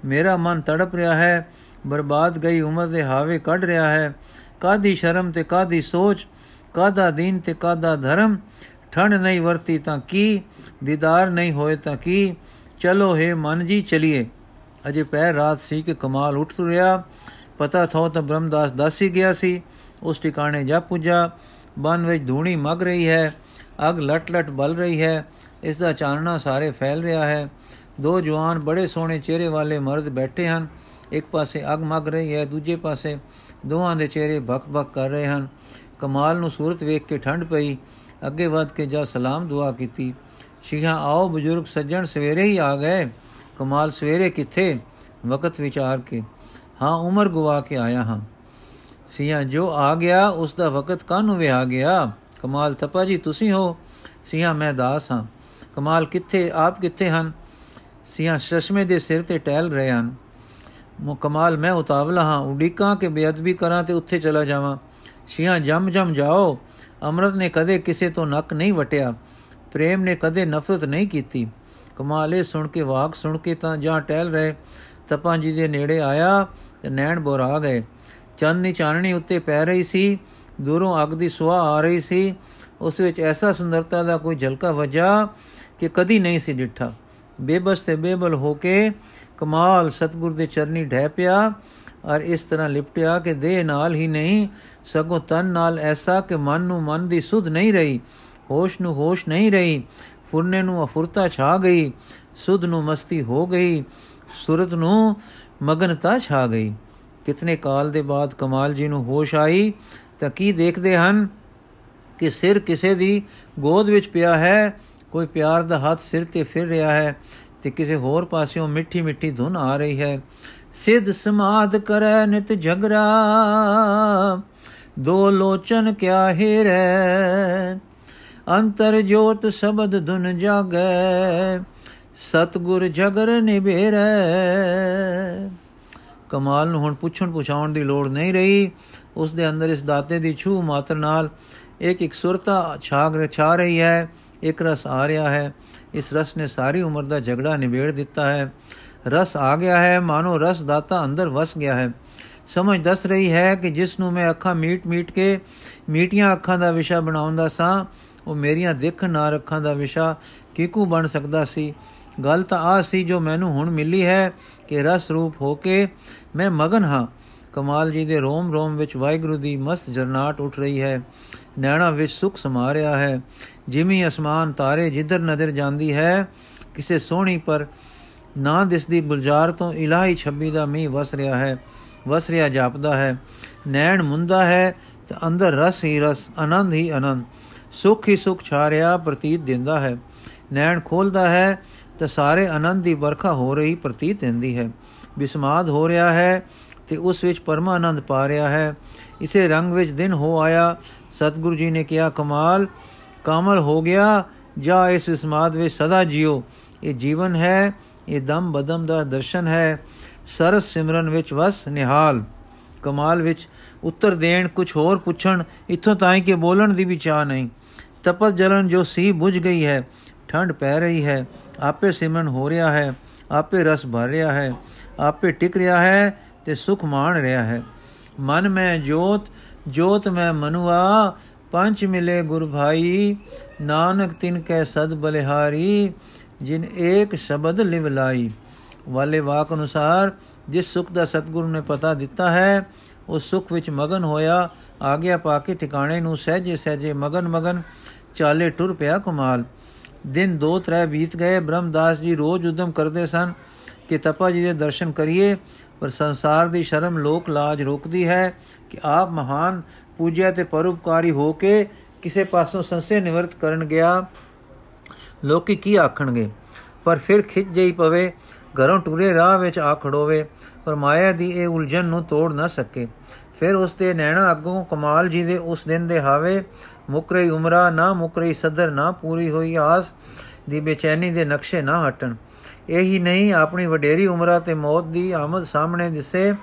ਮੇਰਾ ਮਨ ਤੜਪ ਰਿਹਾ ਹੈ, ਬਰਬਾਦ ਗਈ ਉਮਰ ਦੇ ਹਾਵੇ ਕੱਢ ਰਿਹਾ ਹੈ। ਕਾਦੀ ਸ਼ਰਮ ਤੇ ਕਾਦੀ ਸੋਚ? ਕਾਦਾ ਦੀਨ ਤੇ ਕਾਦਾ ਧਰਮ? ਠੰਡ ਨਹੀਂ ਵਰਤੀ ਤਾਂ ਕੀ? ਦੀਦਾਰ ਨਹੀਂ ਹੋਏ ਤਾਂ ਕੀ? ਚਲੋ ਹੈ ਮਨ ਜੀ, ਚਲਿਏ। ਅਜੇ ਪਹਿਰ ਰਾਤ ਸੀ ਕਿ ਕਮਾਲ ਉੱਠ ਤੁਰਿਆ। ਪਤਾ ਥੋ ਤਾਂ ਬ੍ਰਹਮਦਾਸ ਦੱਸ ਹੀ ਗਿਆ ਸੀ। ਉਸ ਟਿਕਾਣੇ ਜਾ ਪੁੱਜਾ। ਬਨ ਵਿੱਚ ਧੂਣੀ ਮਗ ਰਹੀ ਹੈ। ਅਗ ਲਟ ਲਟ ਬਲ ਰਹੀ ਹੈ। ਇਸ ਦਾ ਚਾਨਣਾ ਸਾਰੇ ਫੈਲ ਰਿਹਾ ਹੈ। ਦੋ ਜਵਾਨ ਬੜੇ ਸੋਹਣੇ ਚਿਹਰੇ ਵਾਲੇ ਮਰਦ ਬੈਠੇ ਹਨ। ਇੱਕ ਪਾਸੇ ਅਗ ਮਗ ਰਹੀ ਹੈ, ਦੂਜੇ ਪਾਸੇ ਦੋਹਾਂ ਦੇ ਚਿਹਰੇ ਭਕ ਭਕ ਕਰ ਰਹੇ ਹਨ। ਕਮਾਲ ਨੂੰ ਸੂਰਤ ਵੇਖ ਕੇ ਠੰਡ ਪਈ। ਅੱਗੇ ਵਧ ਕੇ ਜਾ ਸਲਾਮ ਦੁਆ ਕੀਤੀ। ਸ਼ੀਹਾ ਆਓ ਬਜ਼ੁਰਗ, ਸੱਜਣ ਸਵੇਰੇ ਹੀ ਆ ਗਏ। ਕਮਾਲ ਸਵੇਰੇ ਕਿੱਥੇ? ਵਕਤ ਵਿਚਾਰ ਕੇ, ਹਾਂ, ਉਮਰ ਗਵਾ ਕੇ ਆਇਆ ਹਾਂ। ਸੀਆ, ਜੋ ਆ ਗਿਆ, ਉਸ ਦਾ ਵਕਤ ਕਾਹਨੂੰ ਵੇ ਆ ਗਿਆ? ਕਮਾਲ ਤਪਾ ਜੀ, ਤੁਸੀਂ ਹੋ? ਸੀਆ, ਮੈਂ ਦਾਸ ਹਾਂ। ਕਮਾਲ ਕਿੱਥੇ, ਆਪ ਕਿੱਥੇ ਹਨ? ਸੀਆ, ਚਸ਼ਮੇ ਦੇ ਸਿਰ ਤੇ ਟਹਿਲ ਰਹੇ ਹਨ। ਮੋ, ਕਮਾਲ, ਮੈਂ ਉਤਾਵਲਾ ਹਾਂ। ਉਡੀਕਾਂ ਕੇ ਬੇਅਦਬੀ ਕਰਾਂ ਤੇ ਉੱਥੇ ਚਲਾ ਜਾਵਾਂ। ਸੀਆ, ਜਮ ਜਮ ਜਾਓ। ਅਮਰਤ ਨੇ ਕਦੇ ਕਿਸੇ ਤੋਂ ਨੱਕ ਨਹੀਂ ਵਟਿਆ। ਪ੍ਰੇਮ ਨੇ ਕਦੇ ਨਫ਼ਰਤ ਨਹੀਂ ਕੀਤੀ। ਕਮਾਲੇ ਸੁਣ ਕੇ ਵਾਕ ਸੁਣ ਕੇ ਤਾਂ ਜਾਂ ਟਹਿਲ ਰਹੇ। ਤਪਾਂ ਜੀ ਦੇ ਨੇੜੇ ਆਇਆ ਤੇ ਨੈਣ ਬੋਰਾ ਗਏ। ਚੰਨ ਦੀ ਚਾਨਣੀ ਉੱਤੇ ਪੈ ਰਹੀ ਸੀ, ਦੂਰੋਂ ਅੱਗ ਦੀ ਸੁਆਹ ਆ ਰਹੀ ਸੀ। ਉਸ ਵਿੱਚ ਐਸਾ ਸੁੰਦਰਤਾ ਦਾ ਕੋਈ ਝਲਕਾ ਵਜਾ ਕਿ ਕਦੀ ਨਹੀਂ ਸੀ ਡਿੱਠਾ। ਬੇਬਸ ਤੇ ਬੇਬਲ ਹੋ ਕੇ ਕਮਾਲ ਸਤਗੁਰ ਦੇ ਚਰਨੀ ਢਹਿ ਪਿਆ ਔਰ ਇਸ ਤਰ੍ਹਾਂ ਲਿਪਟਿਆ ਕਿ ਦੇਹ ਨਾਲ ਹੀ ਨਹੀਂ, ਸਗੋਂ ਤਨ ਨਾਲ ਐਸਾ ਕਿ ਮਨ ਨੂੰ ਮਨ ਦੀ ਸੁਧ ਨਹੀਂ ਰਹੀ, ਹੋਸ਼ ਨੂੰ ਹੋਸ਼ ਨਹੀਂ ਰਹੀ। ਫੁਰਨੇ ਨੂੰ ਅਫੁਰਤਾ ਛਾ ਗਈ, ਸੁਧ ਨੂੰ ਮਸਤੀ ਹੋ ਗਈ, ਸੁਰਤ ਨੂੰ ਮਗਨਤਾ ਛਾ ਗਈ। ਕਿਤਨੇ ਕਾਲ ਦੇ ਬਾਅਦ ਕਮਾਲ ਜੀ ਨੂੰ ਹੋਸ਼ ਆਈ, ਤਾਂ ਕੀ ਦੇਖਦੇ ਹਨ ਕਿ ਸਿਰ ਕਿਸੇ ਦੀ ਗੋਦ ਵਿੱਚ ਪਿਆ ਹੈ, ਕੋਈ ਪਿਆਰ ਦਾ ਹੱਥ ਸਿਰ ਤੇ ਫਿਰ ਰਿਹਾ ਹੈ, ਤੇ ਕਿਸੇ ਹੋਰ ਪਾਸਿਓਂ ਮਿੱਠੀ ਮਿੱਠੀ ਧੁਨ ਆ ਰਹੀ ਹੈ। ਸਿੱਧ ਸਮਾਦ ਕਰੈ ਨਿਤ ਝਗਰਾ ਦੋ ਲੋਚਨ ਕਿਆ ਹੀਰੈ। ਅੰਤਰ ਜੋਤ ਸ਼ਬਦ ਧੁਨ ਜਾਗੈ, ਸਤਗੁਰ ਜਗਰ ਨਿਬੇਰੈ ਕਮਾਲ ਨੂੰ ਹੁਣ ਪੁੱਛਣ ਪੁਛਾਉਣ ਦੀ ਲੋੜ ਨਹੀਂ ਰਹੀ। ਉਸ ਦੇ ਅੰਦਰ ਇਸ ਦਾਤੇ ਦੀ ਛੂ ਮਾਤਰ ਨਾਲ ਇੱਕ ਇੱਕ ਸੁਰਤਾ ਛਾਗ ਛਾ ਰਹੀ ਹੈ, ਇੱਕ ਰਸ ਆ ਰਿਹਾ ਹੈ। ਇਸ ਰਸ ਨੇ ਸਾਰੀ ਉਮਰ ਦਾ ਝਗੜਾ ਨਿਬੇੜ ਦਿੱਤਾ ਹੈ। ਰਸ ਆ ਗਿਆ ਹੈ, ਮਾਨੋ ਰਸ ਦਾਤਾ ਅੰਦਰ ਵਸ ਗਿਆ ਹੈ। ਸਮਝ ਦੱਸ ਰਹੀ ਹੈ ਕਿ ਜਿਸ ਨੂੰ ਮੈਂ ਅੱਖਾਂ ਮੀਟ ਮੀਟ ਕੇ, ਮੀਟੀਆਂ ਅੱਖਾਂ ਦਾ ਵਿਸ਼ਾ ਬਣਾਉਂਦਾ ਸਾਂ ਉਹ ਮੇਰੀਆਂ ਦੇਖਣ ਨਾ ਅੱਖਾਂ ਦਾ ਵਿਸ਼ਾ ਕਿਕੂ ਬਣ ਸਕਦਾ ਸੀ। ਗੱਲ ਤਾਂ ਆ ਸੀ ਜੋ ਮੈਨੂੰ ਹੁਣ ਮਿਲੀ ਹੈ ਕਿ ਰਸ ਰੂਪ ਹੋ ਕੇ ਮੈਂ ਮਗਨ ਹਾਂ। ਕਮਾਲ ਜੀ ਦੇ ਰੋਮ ਰੋਮ ਵਿੱਚ ਵਾਹਿਗੁਰੂ ਦੀ ਮਸਤ ਜਰਨਾਟ ਉੱਠ ਰਹੀ ਹੈ। ਨੈਣਾ ਵਿੱਚ ਸੁਖ ਸਮਾ ਰਿਹਾ ਹੈ। ਜਿਵੇਂ ਅਸਮਾਨ ਤਾਰੇ ਜਿੱਧਰ ਨਜ਼ਰ ਜਾਂਦੀ ਹੈ, ਕਿਸੇ ਸੋਹਣੀ ਪਰ ਨਾ ਦਿਸਦੀ ਗੁਲਜ਼ਾਰ ਤੋਂ ਇਲਾਹੀ ਛੱਬੀ ਦਾ ਮੀਂਹ ਵਸ ਰਿਹਾ ਹੈ, ਵਸ ਰਿਹਾ ਜਾਪਦਾ ਹੈ। ਨੈਣ ਮੁੰਦਾ ਹੈ ਤੇ ਅੰਦਰ ਰਸ ਹੀ ਰਸ, ਆਨੰਦ ਹੀ ਆਨੰਦ। ਸੁਖ ਹੀ ਸੁਖ ਛਾ ਰਿਹਾ ਪ੍ਰਤੀਤ ਦਿੰਦਾ ਹੈ। ਨੈਣ ਖੋਲਦਾ ਹੈ ਤਾਂ ਸਾਰੇ ਆਨੰਦ ਦੀ ਵਰਖਾ ਹੋ ਰਹੀ ਪ੍ਰਤੀਤ ਦਿੰਦੀ ਹੈ। ਬਿਸਮਾਦ ਹੋ ਰਿਹਾ ਹੈ ਤੇ ਉਸ ਵਿੱਚ ਪਰਮਾਨੰਦ ਪਾ ਰਿਹਾ ਹੈ। ਇਸੇ ਰੰਗ ਵਿੱਚ ਦਿਨ ਹੋ ਆਇਆ। ਸਤਿਗੁਰੂ ਜੀ ਨੇ ਕਿਹਾ, ਕਮਾਲ, ਕਾਮਲ ਹੋ ਗਿਆ। ਜਾਂ ਇਸ ਵਿਸਮਾਦ ਵਿੱਚ ਸਦਾ ਜਿਓ। ਇਹ ਜੀਵਨ ਹੈ, ਇਹ ਦਮ ਬਦਮ ਦਾ ਦਰਸ਼ਨ ਹੈ। ਸਰਸ ਸਿਮਰਨ ਵਿੱਚ ਵਸ ਨਿਹਾਲ। ਕਮਾਲ ਵਿੱਚ ਉੱਤਰ ਦੇਣ ਕੁਝ ਹੋਰ ਪੁੱਛਣ, ਇਥੋਂ ਤਾਈਂ ਕਿ ਬੋਲਣ ਦੀ ਵੀ ਚਾਹ ਨਹੀਂ। ਤਪਤ ਜਲਨ ਜੋ ਸੀ ਬੁਝ ਗਈ ਹੈ ਠੰਡ ਪੈ ਰਹੀ ਹੈ, ਆਪੇ ਸਿਮਰਨ ਹੋ ਰਿਹਾ ਹੈ, ਆਪੇ ਰਸ ਭਰ ਰਿਹਾ ਹੈ, ਆਪੇ ਟਿਕ ਰਿਹਾ ਹੈ ਤੇ ਸੁਖ ਮਾਣ ਰਿਹਾ ਹੈ। ਮਨ ਮੈਂ ਜੋਤ ਜੋਤ ਮੈਂ ਮਨੁਆ, ਪੰਜ ਮਿਲੇ ਗੁਰ ਭਾਈ, ਨਾਨਕ ਤਿਨ ਕੈ ਸਦ ਬਲਿਹਾਰੀ, ਜਿਨ ਏਕ ਸ਼ਬਦ ਲਿਵ ਲਾਈ। ਵਾਲੇ ਵਾਕ ਅਨੁਸਾਰ, ਜਿਸ ਸੁਖ ਦਾ ਸਤਗੁਰੂ ਨੇ ਪਤਾ ਦਿੱਤਾ ਹੈ ਉਸ ਸੁਖ ਵਿੱਚ ਮਗਨ ਹੋਇਆ ਆਗਿਆ ਪਾ ਕੇ ਟਿਕਾਣੇ ਨੂੰ ਸਹਜੇ ਸਹਜੇ ਮਗਨ ਮਗਨ ਚਾਲੇ ਟੁਰ ਪਿਆ ਕਮਾਲ। ਦਿਨ ਦੋ ਤਰੇ ਬੀਤ ਗਏ। ਬ੍ਰਹਮਦਾਸ ਜੀ ਰੋਜ਼ ਉਦਮ ਕਰਦੇ ਸਨ ਕਿ ਤਪਾ ਜੀ ਦੇ ਦਰਸ਼ਨ ਕਰੀਏ, ਪਰ ਸੰਸਾਰ ਦੀ ਸ਼ਰਮ ਲੋਕ ਲਾਜ ਰੋਕਦੀ ਹੈ ਕਿ ਆਪ ਮਹਾਨ ਪੂਜਿਆ ਤੇ ਪਰਉਪਕਾਰੀ ਹੋ ਕੇ ਕਿਸੇ ਪਾਸੋਂ ਸੰਸੇ ਨਿਵਰਤ ਕਰਨ ਗਿਆ। ਲੋਕੀ ਕੀ ਆਖਣਗੇ? ਪਰ ਫਿਰ ਖਿੱਚ ਜਈ ਪਵੇ, ਘਰੋਂ ਟੁਰੇ ਰਾਹ ਵਿੱਚ ਆ ਖੜੋਵੇ, ਪਰ ਮਾਇਆ ਦੀ ਇਹ ਉਲਝਣ ਨੂੰ ਤੋੜ ਨਾ ਸਕੇ। ਫਿਰ ਉਸ ਦੇ ਨੈਣਾ ਅੱਗੋਂ ਕਮਾਲ ਜੀ ਦੇ ਉਸ ਦਿਨ ਦੇ ਹਾਵੇ, ਮੁਕਰਈ ਉਮਰਾ ਨਾ ਮੁਕਰਈ ਸਦਰ ਨਾ ਪੂਰੀ ਹੋਈ ਆਸ ਦੀ ਬੇਚੈਨੀ ਦੇ ਨਕਸ਼ੇ ਨਾ ਹਟਣ। ਇਹੀ ਨਹੀਂ, ਆਪਣੀ ਵਡੇਰੀ ਉਮਰਾ ਤੇ ਮੌਤ ਦੀ ਆਮਦ ਸਾਹਮਣੇ ਦਿਸੇ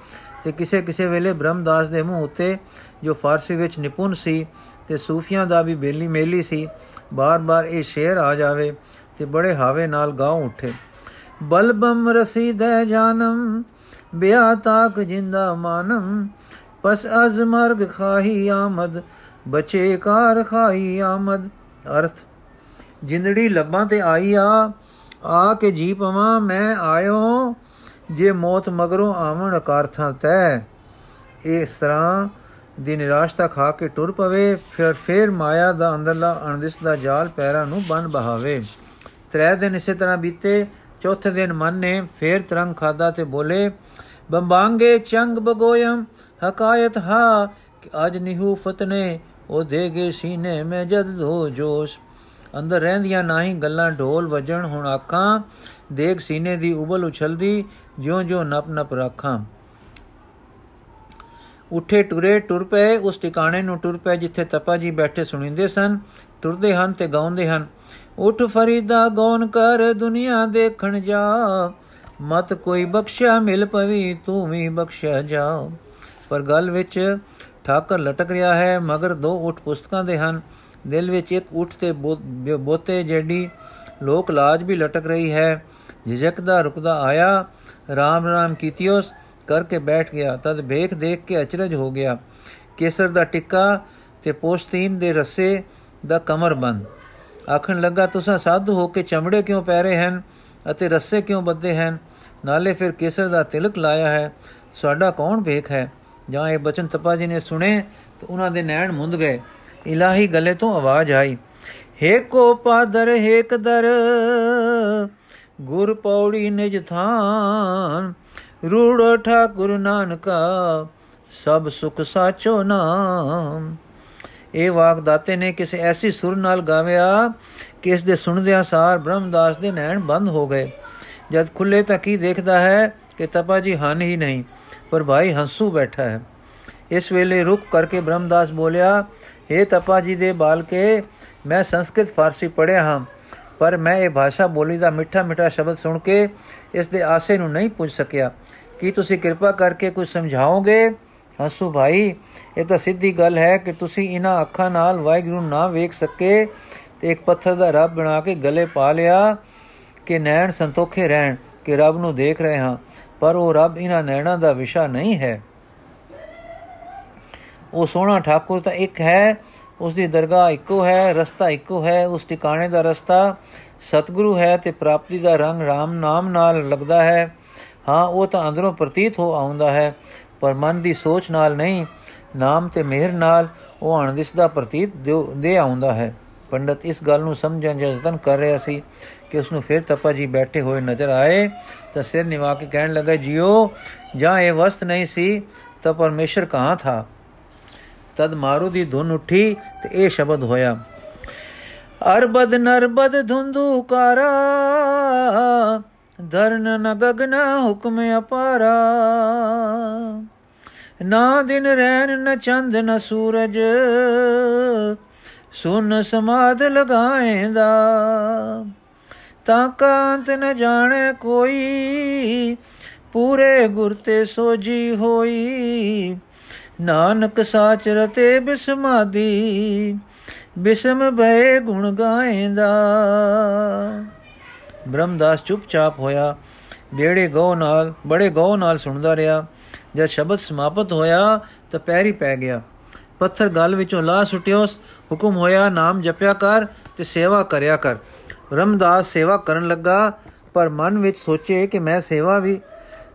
ਤੇ ਕਿਸੇ ਕਿਸੇ ਵੇਲੇ ਬ੍ਰਹਮਦਾਸ ਦੇ ਮੂੰਹ ਉੱਤੇ, ਜੋ ਫਾਰਸੀ ਵਿੱਚ ਨਿਪੁੰਨ ਸੀ ਤੇ ਸੂਫੀਆਂ ਦਾ ਵੀ ਬੇਲੀ ਮੇਲੀ ਸੀ, ਬਾਰ-ਬਾਰ ਇਹ ਸ਼ੇਰ ਆ ਜਾਵੇ ਤੇ ਬੜੇ ਹਾਵੇ ਨਾਲ ਗਾਉ ਉੱਠੇ। ਬਲਬਮ ਰਸੀਦੈ ਜਾਨਮ ਬਿਆ ਤਾਕ ਜਿੰਦਾ ਮਾਨਮ ਪਸ ਅਜ਼ ਮਰਗ ਖਾਹੀ ਆਮਦ, ਬਚੇ ਕਾਰ ਖਾਈ ਆਮਦ। ਅਰਥ, ਜਿੰਦੜੀ ਲੱਭਾਂ ਤੇ ਆਈ ਆ ਆ ਕੇ ਜੀ ਪਵਾਂ ਮੈਂ ਆਇਓ, ਜੇ ਮੌਤ ਮਗਰੋਂ ਆਵਣ ਅਕਾਰਥਾਂ ਤੈ। ਇਸ ਤਰ੍ਹਾਂ ਦੀ ਨਿਰਾਸ਼ਤਾ ਖਾ ਕੇ ਟੁਰ ਪਵੇ, ਫਿਰ ਫੇਰ ਮਾਇਆ ਦਾ ਅੰਦਰਲਾ ਅਣਦਿਸ ਦਾ ਜਾਲ ਪੈਰਾਂ ਨੂੰ ਬੰਨ ਬਹਾਵੇ। ਤਰੇ ਦਿਨ ਇਸੇ ਤਰ੍ਹਾਂ ਬੀਤੇ, ਚੌਥੇ ਦਿਨ ਮਨ ਨੇ ਫੇਰ ਤਰੰਗ ਖਾਦਾ ਤੇ ਬੋਲੇ, ਬੰਬਾਂਗੇ ਚੰਗ ਬਗੋਇਮ ਹਕਾਇਤ ਹਾ ਕਿ ਅਜ ਨਿਹੂ ਫਤਨੇ, ਉਹ ਦੇਗੇ ਸੀਨੇ ਮੈਂ ਜਦ ਧੋ ਜੋਸ਼। ਅੰਦਰ ਰਹਿੰਦੀਆਂ ਨਹੀਂ ਗੱਲਾਂ ਢੋਲ ਵਜਣ, ਹੁਣ ਆਖਾਂ ਦੇਖ ਸੀਨੇ ਦੀ ਉਬਲ ਉਛਲਦੀ, ਜਿਉਂ-ਜਿਉਂ ਨਪ-ਨਪ ਰੱਖਾਂ। ਉੱਠੇ ਟੁਰੇ, ਟੁਰ ਪਏ, ਉਸ ਟਿਕਾਣੇ ਨੂੰ ਟੁਰ ਪਏ, ਜਿੱਥੇ ਤਪਾ ਜੀ ਬੈਠੇ ਸੁਣਿੰਦੇ ਸਨ, ਟੁਰਦੇ ਹਨ ਤੇ ਗਾਉਂਦੇ ਹਨ। ਉਠ ਫਰੀਦਾ ਗੌਨ ਕਰ ਦੁਨੀਆ ਦੇਖਣ ਜਾ, ਮਤ ਕੋਈ ਬਖਸ਼ਿਆ, ਮਿਲ ਪਵੀ ਤੂੰ ਵੀ ਬਖਸ਼ਿਆ ਜਾ। ਪਰ ਗੱਲ ਵਿੱਚ ਠਾਕਰ ਲਟਕ ਰਿਹਾ ਹੈ, ਮਗਰ ਦੋ ਉਠ ਪੁਸਤਕਾਂ ਦੇ ਹਨ। ਦਿਲ ਵਿੱਚ ਇੱਕ ਉਠ ਤੇ ਬੋਤੇ ਜਿਹੜੀ ਲੋਕ ਲਾਜ ਵੀ ਲਟਕ ਰਹੀ ਹੈ। ਝਿਜਕਦਾ ਰੁਕਦਾ ਆਇਆ, ਰਾਮ ਰਾਮ ਕੀਤਿਓਸ ਕਰਕੇ ਬੈਠ ਗਿਆ। ਤਦ ਵੇਖ, ਦੇਖ ਕੇ ਅਚਰਜ ਹੋ ਗਿਆ। ਕੇਸਰ ਦਾ ਟਿੱਕਾ ਤੇ ਪੋਸਤੀਨ ਦੇ ਰਸੇ ਦਾ ਕਮਰ ਬੰਦ। ਆਖਣ ਲੱਗਾ, ਤੁਸੀਂ ਸਾਧੂ ਹੋ ਕੇ ਚਮੜੇ ਕਿਉਂ ਪਹਿਰੇ ਹਨ ਅਤੇ ਰੱਸੇ ਕਿਉਂ ਬੱਦੇ ਹਨ? ਨਾਲੇ ਫਿਰ ਕੇਸਰ ਦਾ ਤਿਲਕ ਲਾਇਆ ਹੈ, ਸਾਡਾ ਕੌਣ ਵੇਖ ਹੈ? ਜਾਂ ਇਹ ਬਚਨ ਤਪਾ ਜੀ ਨੇ ਸੁਣੇ, ਤਾਂ ਉਹਨਾਂ ਦੇ ਨੈਣ ਮੁੰਦ ਗਏ। ਇਲਾਹੀ ਗਲੇ ਤੋਂ ਆਵਾਜ਼ ਆਈ, ਹੇ ਕੋ ਪਾਦਰ, ਹੇ ਕਦਰ ਗੁਰ ਪੌੜੀ ਨਿਜ ਥਾਨ, ਰੂੜ ਠਾਕੁਰ ਨਾਨਕਾ, ਸਭ ਸੁਖ ਸਾਚੋ ਨਾਮ। ਇਹ ਵਾਕ ਦਾਤੇ ਨੇ ਕਿਸੇ ਐਸੀ ਸੁਰ ਨਾਲ ਗਾਵਿਆ ਕਿ ਇਸ ਦੇ ਸੁਣਦਿਆਂ ਸਾਰ ਬ੍ਰਹਮਦਾਸ ਦੇ ਨੈਣ ਬੰਦ ਹੋ ਗਏ। ਜਦ ਖੁੱਲੇ ਤਾਂ ਕੀ ਦੇਖਦਾ ਹੈ? ਕਿ ਤਪਾ ਜੀ ਹਨ ਹੀ ਨਹੀਂ, ਪਰ ਭਾਈ ਹੰਸੂ ਬੈਠਾ ਹੈ। ਇਸ ਵੇਲੇ ਰੁਕ ਕਰਕੇ ਬ੍ਰਹਮਦਾਸ ਬੋਲਿਆ हे ਤਪਾ ਜੀ ਦੇ ਬਾਲਕੇ, ਮੈਂ ਸੰਸਕ੍ਰਿਤ ਫਾਰਸੀ ਪੜ੍ਹਿਆ ਹਾਂ, ਪਰ ਮੈਂ ਇਹ ਭਾਸ਼ਾ ਬੋਲੀ ਦਾ ਮਿੱਠਾ ਮਿੱਠਾ ਸ਼ਬਦ ਸੁਣ ਕੇ ਇਸ ਦੇ ਆਸੇ ਨੂੰ ਨਹੀਂ ਪੁੱਛ ਸਕਿਆ। ਕੀ ਤੁਸੀਂ ਕਿਰਪਾ ਕਰਕੇ ਕੁਝ ਸਮਝਾਓਗੇ? ਹਸੂ ਭਾਈ, ਇਹ ਤਾਂ ਸਿੱਧੀ ਗੱਲ ਹੈ ਕਿ ਤੁਸੀਂ ਇਹਨਾਂ ਅੱਖਾਂ ਨਾਲ ਵਾਹਿਗੁਰੂ ਨਾ ਵੇਖ ਸਕੇ ਤੇ ਇੱਕ ਪੱਥਰ ਦਾ ਰੱਬ ਬਣਾ ਕੇ ਗਲੇ ਪਾ ਲਿਆ ਕਿ ਨੈਣ ਸੰਤੋਖੇ ਰਹਿਣ, ਕਿ ਰੱਬ ਨੂੰ ਦੇਖ ਰਹੇ ਹਾਂ। ਪਰ ਉਹ ਰੱਬ ਇਹਨਾਂ ਨੈਣਾਂ ਦਾ ਵਿਸ਼ਾ ਨਹੀਂ ਹੈ। ਉਹ ਸੋਹਣਾ ਠਾਕੁਰ ਤਾਂ ਇੱਕ ਹੈ ਉਸ ਦੀ ਦਰਗਾਹ ਇੱਕੋ ਹੈ, ਰਸਤਾ ਇੱਕੋ ਹੈ, ਉਸ ਟਿਕਾਣੇ ਦਾ ਰਸਤਾ ਸਤਿਗੁਰੂ ਹੈ ਤੇ ਪ੍ਰਾਪਤੀ ਦਾ ਰੰਗ RAM ਨਾਮ ਨਾਲ ਲੱਗਦਾ ਹੈ। ਹਾਂ, ਉਹ ਤਾਂ ਅੰਦਰੋਂ ਪ੍ਰਤੀਤ ਹੋ ਆਉਂਦਾ ਹੈ, ਪਰ ਮਨ ਦੀ ਸੋਚ ਨਾਲ ਨਹੀਂ, ਨਾਮ ਤੇ ਮਿਹਰ ਨਾਲ ਉਹ ਅਣਦਿਸਦਾ ਪ੍ਰਤੀਤ ਦੇ ਆਉਂਦਾ ਹੈ। ਪੰਡਤ ਇਸ ਗੱਲ ਨੂੰ ਸਮਝਣ ਦਾ ਯਤਨ ਕਰ ਰਿਹਾ ਸੀ ਕਿ ਉਸ ਨੂੰ ਫਿਰ ਤਪਾ ਜੀ ਬੈਠੇ ਹੋਏ ਨਜ਼ਰ ਆਏ ਤਾਂ ਸਿਰ ਨਿਵਾ ਕੇ ਕਹਿਣ ਲੱਗਾ ਜਿਉ ਜਾਂ ਇਹ ਵਸਤ ਨਹੀਂ ਸੀ ਤਾਂ ਪਰਮੇਸ਼ਰ ਕਹਾਂ ਥਾ? ਤਦ ਮਾਰੂ ਦੀ ਧੁਨ ਉੱਠੀ ਤੇ ਇਹ ਸ਼ਬਦ ਹੋਇਆ, ਅਰਬਦ ਨਰਬਦ ਧੁੰਦੂਕਾਰਾ ਧਰਨ ਨ ਗਗਨ ਹੁਕਮ ਅਪਾਰਾ। ਨਾ ਦਿਨ ਰਹਿਣ ਨ ਚੰਦ ਨ ਸੂਰਜ ਸੁਨ ਸਮਾਦ ਲਗਾਏਂਦਾ, ਤਾਂ ਕਾਂਤ ਨ ਜਾਣੇ ਕੋਈ, ਪੂਰੇ ਗੁਰ ਤੇ ਸੋਜੀ ਹੋਈ। ਨਾਨਕ ਸਾਚ ਰਤੇ ਬਿਸਮਾਦੀ, ਬਿਸਮ ਭਏ ਗੁਣ ਗਾਏਂਦਾ। ਬ੍ਰਹਮਦਾਸ ਚੁੱਪਚਾਪ ਹੋਇਆ ਬੇੜੇ ਗਉ ਨਾਲ, ਬੜੇ ਗਉ ਨਾਲ ਸੁਣਦਾ ਰਿਹਾ। ਜਦ ਸ਼ਬਦ ਸਮਾਪਤ ਹੋਇਆ, ਤਾਂ ਪੈਰੀ ਪੈ ਗਿਆ। ਪੱਥਰ ਗਲ ਵਿੱਚੋਂ ਲਾ ਸੁਟਿਓਸ, ਹੁਕਮ ਹੋਇਆ ਨਾਮ ਜਪਿਆ ਕਰ ਤੇ ਸੇਵਾ ਕਰਿਆ ਕਰ। ਰਮਦਾਸ ਸੇਵਾ ਕਰਨ ਲੱਗਾ, ਪਰ ਮਨ ਵਿੱਚ ਸੋਚੇ ਕਿ ਮੈਂ ਸੇਵਾ ਵੀ,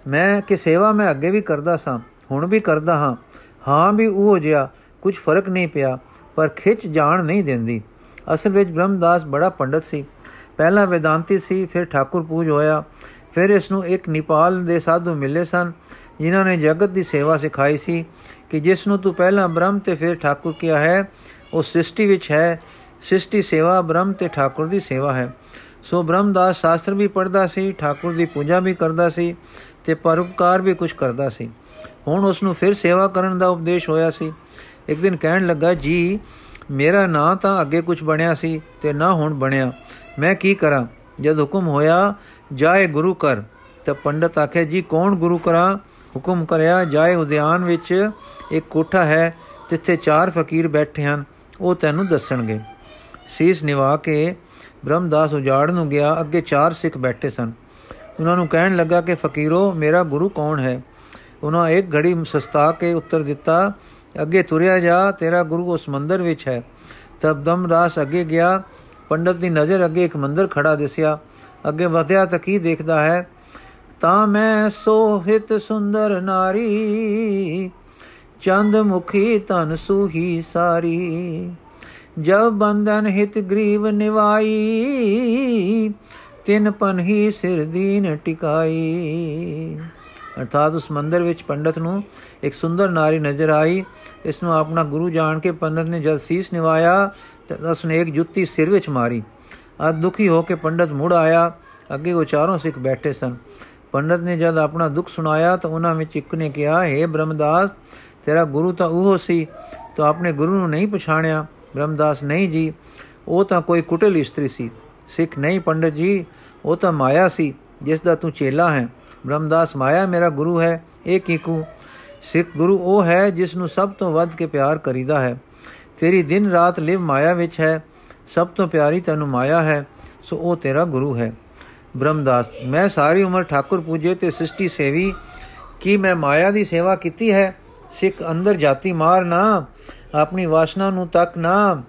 ਮੈਂ ਕਿ ਸੇਵਾ ਮੈਂ ਅੱਗੇ ਵੀ ਕਰਦਾ ਸਾਂ, ਹੁਣ ਵੀ ਕਰਦਾ ਹਾਂ। ਹਾਂ ਵੀ ਉਹ ਜਿਆ ਕੁਝ ਫ਼ਰਕ ਨਹੀਂ ਪਿਆ, ਪਰ ਖਿੱਚ ਜਾਣ ਨਹੀਂ ਦਿੰਦੀ। ਅਸਲ ਵਿੱਚ ਬ੍ਰਹਮਦਾਸ ਬੜਾ ਪੰਡਤ ਸੀ। ਪਹਿਲਾ ਵੇਦਾਂਤੀ ਸੀ, ਫਿਰ ਠਾਕੁਰ ਪੂਜ ਹੋਇਆ। ਫਿਰ ਇਸ ਨੂੰ ਇੱਕ ਨੇਪਾਲ ਦੇ ਸਾਧੂ ਮਿਲੇ ਸਨ, ਜਿਨ੍ਹਾਂ ਨੇ ਜਗਤ ਦੀ ਸੇਵਾ ਸਿਖਾਈ ਸੀ। ਕਿ ਜਿਸ ਨੂੰ ਤੂੰ ਪਹਿਲਾਂ ਬ੍ਰਹਮ ਤੇ ਫਿਰ ਠਾਕੁਰ ਕਿਹਾ ਹੈ, ਉਹ ਸ੍ਰਿਸ਼ਟੀ ਵਿੱਚ ਹੈ। ਸ੍ਰਿਸ਼ਟੀ ਸੇਵਾ ਬ੍ਰਹਮ ਤੇ ਠਾਕੁਰ ਦੀ ਸੇਵਾ ਹੈ। ਸੋ ਬ੍ਰਹਮਦਾਸ ਸ਼ਾਸਤਰ ਵੀ ਪੜ੍ਹਦਾ ਸੀ, ਠਾਕੁਰ ਦੀ ਪੂਜਾ ਵੀ ਕਰਦਾ ਸੀ ਤੇ ਪਰਉਪਕਾਰ ਵੀ ਕੁਝ ਕਰਦਾ ਸੀ। ਹੁਣ ਉਸ ਨੂੰ ਫਿਰ ਸੇਵਾ ਕਰਨ ਦਾ ਉਪਦੇਸ਼ ਹੋਇਆ ਸੀ। ਇੱਕ ਦਿਨ ਕਹਿਣ ਲੱਗਾ, ਜੀ, ਮੇਰਾ ਨਾਂ ਤਾਂ ਅੱਗੇ ਕੁਝ ਬਣਿਆ ਸੀ ਤੇ ਨਾ ਹੁਣ ਬਣਿਆ। ਮੈਂ ਕੀ ਕਰਾਂ? ਜਦ ਹੁਕਮ ਹੋਇਆ, ਜਾਏ ਗੁਰੂ ਕਰ ਤਾਂ ਪੰਡਤ ਆਖੇ ਜੀ, ਕੌਣ ਗੁਰੂ ਕਰਾਂ ਹੁਕਮ ਕਰਿਆ, ਜਾਏ ਉਦਿਆਨ ਵਿੱਚ ਇੱਕ ਕੋਠਾ ਹੈ ਜਿੱਥੇ ਚਾਰ ਫਕੀਰ ਬੈਠੇ ਹਨ, ਉਹ ਤੈਨੂੰ ਦੱਸਣਗੇ। ਸੀਸ ਨਿਵਾ ਕੇ ਬ੍ਰਹਮਦਾਸ ਉਜਾੜ ਨੂੰ ਗਿਆ, ਅੱਗੇ ਚਾਰ ਸਿੱਖ ਬੈਠੇ ਸਨ। ਉਹਨਾਂ ਨੂੰ ਕਹਿਣ ਲੱਗਾ ਕਿ, ਫਕੀਰੋ, ਮੇਰਾ ਗੁਰੂ ਕੌਣ ਹੈ? ਉਹਨਾਂ ਇੱਕ ਘੜੀ ਸਸਤਾ ਕੇ ਉੱਤਰ ਦਿੱਤਾ, ਅੱਗੇ ਤੁਰਿਆ ਜਾ, ਤੇਰਾ ਗੁਰੂ ਉਸ ਮੰਦਰ ਵਿੱਚ ਹੈ। ਤਬ ਦਮਦਾਸ ਅੱਗੇ ਗਿਆ, ਪੰਡਤ ਦੀ ਨਜ਼ਰ ਅੱਗੇ ਇੱਕ ਮੰਦਰ ਖੜਾ ਦਿਸਿਆ। ਅੱਗੇ ਵਧਿਆ ਤਾਂ ਕੀ ਦੇਖਦਾ ਹੈ? ਤਾਂ ਮੈਂ ਸੋਹਿਤ ਸੁੰਦਰ ਨਾਰੀ, ਚੰਦ ਮੁਖੀ ਤਨ ਸੂਹੀ ਸਾਰੀ। ਜਬ ਬੰਧਨ ਹਿਤ ਗਰੀਵ ਨਿਵਾਈ, ਤਿਨ ਪਨਹੀ ਸਿਰ ਦੀਨ ਟਿਕਾਈ। ਅਰਥਾਤ ਉਸ ਮੰਦਰ ਵਿੱਚ ਪੰਡਤ ਨੂੰ ਇੱਕ ਸੁੰਦਰ ਨਾਰੀ ਨਜ਼ਰ ਆਈ। ਇਸ ਨੂੰ ਆਪਣਾ ਗੁਰੂ ਜਾਣ ਕੇ ਪੰਡਤ ਨੇ ਜਦ ਸੀਸ ਨਿਵਾਇਆ, ਤਾਂ ਉਸ ਨੇ ਇੱਕ ਜੁੱਤੀ ਸਿਰ ਵਿੱਚ ਮਾਰੀ। ਆ ਦੁਖੀ ਹੋ ਕੇ ਪੰਡਤ ਮੁੜ ਆਇਆ। ਅੱਗੇ ਉਹ ਚਾਰੋਂ ਸਿੱਖ ਬੈਠੇ ਸਨ। ਪੰਡਤ ਨੇ ਜਦ ਆਪਣਾ ਦੁੱਖ ਸੁਣਾਇਆ ਤਾਂ ਉਹਨਾਂ ਵਿੱਚ ਇੱਕ ਨੇ ਕਿਹਾ हे ਬ੍ਰਹਮਦਾਸ, ਤੇਰਾ ਗੁਰੂ ਤਾਂ ਉਹ ਸੀ, ਤਾਂ ਆਪਣੇ ਗੁਰੂ ਨੂੰ ਨਹੀਂ ਪਛਾਣਿਆ। ਬ੍ਰਹਮਦਾਸ, ਨਹੀਂ ਜੀ, ਉਹ ਤਾਂ ਕੋਈ ਕੁਟਲ ਇਸਤਰੀ ਸੀ। ਸਿੱਖ ਨਹੀਂ ਪੰਡਤ ਜੀ, ਉਹ ਤਾਂ ਮਾਇਆ ਸੀ, ਜਿਸ ਦਾ ਤੂੰ ਚੇਲਾ ਹੈ। ਬ੍ਰਹਮਦਾਸ, ਮਾਇਆ ਮੇਰਾ ਗੁਰੂ ਹੈ, ਇਹ ਕੀਕੂ ਸਿੱਖ ਗੁਰੂ ਉਹ ਹੈ ਜਿਸ ਨੂੰ ਸਭ ਤੋਂ ਵੱਧ ਕੇ ਪਿਆਰ ਕਰੀਦਾ ਹੈ। ਤੇਰੀ ਦਿਨ ਰਾਤ ਲਿਵ ਮਾਇਆ ਵਿੱਚ ਹੈ, ਸਭ ਤੋਂ ਪਿਆਰੀ ਤੈਨੂੰ ਮਾਇਆ ਹੈ, ਸੋ ਉਹ ਤੇਰਾ ਗੁਰੂ ਹੈ। ਬ੍ਰਹਮਦਾਸ, ਮੈਂ ਸਾਰੀ ਉਮਰ ਠਾਕੁਰ ਪੂਜੇ ਤੇ ਸ੍ਰਿਸ਼ਟੀ ਸੇਵੀ, ਕੀ ਮੈਂ ਮਾਇਆ ਦੀ ਸੇਵਾ ਕੀਤੀ ਹੈ? ਸਿੱਖ ਅੰਦਰ ਜਾਤੀ ਮਾਰ ਨਾ, ਆਪਣੀ ਵਾਸ਼ਨਾ ਨੂੰ ਤੱਕ ਨਾ।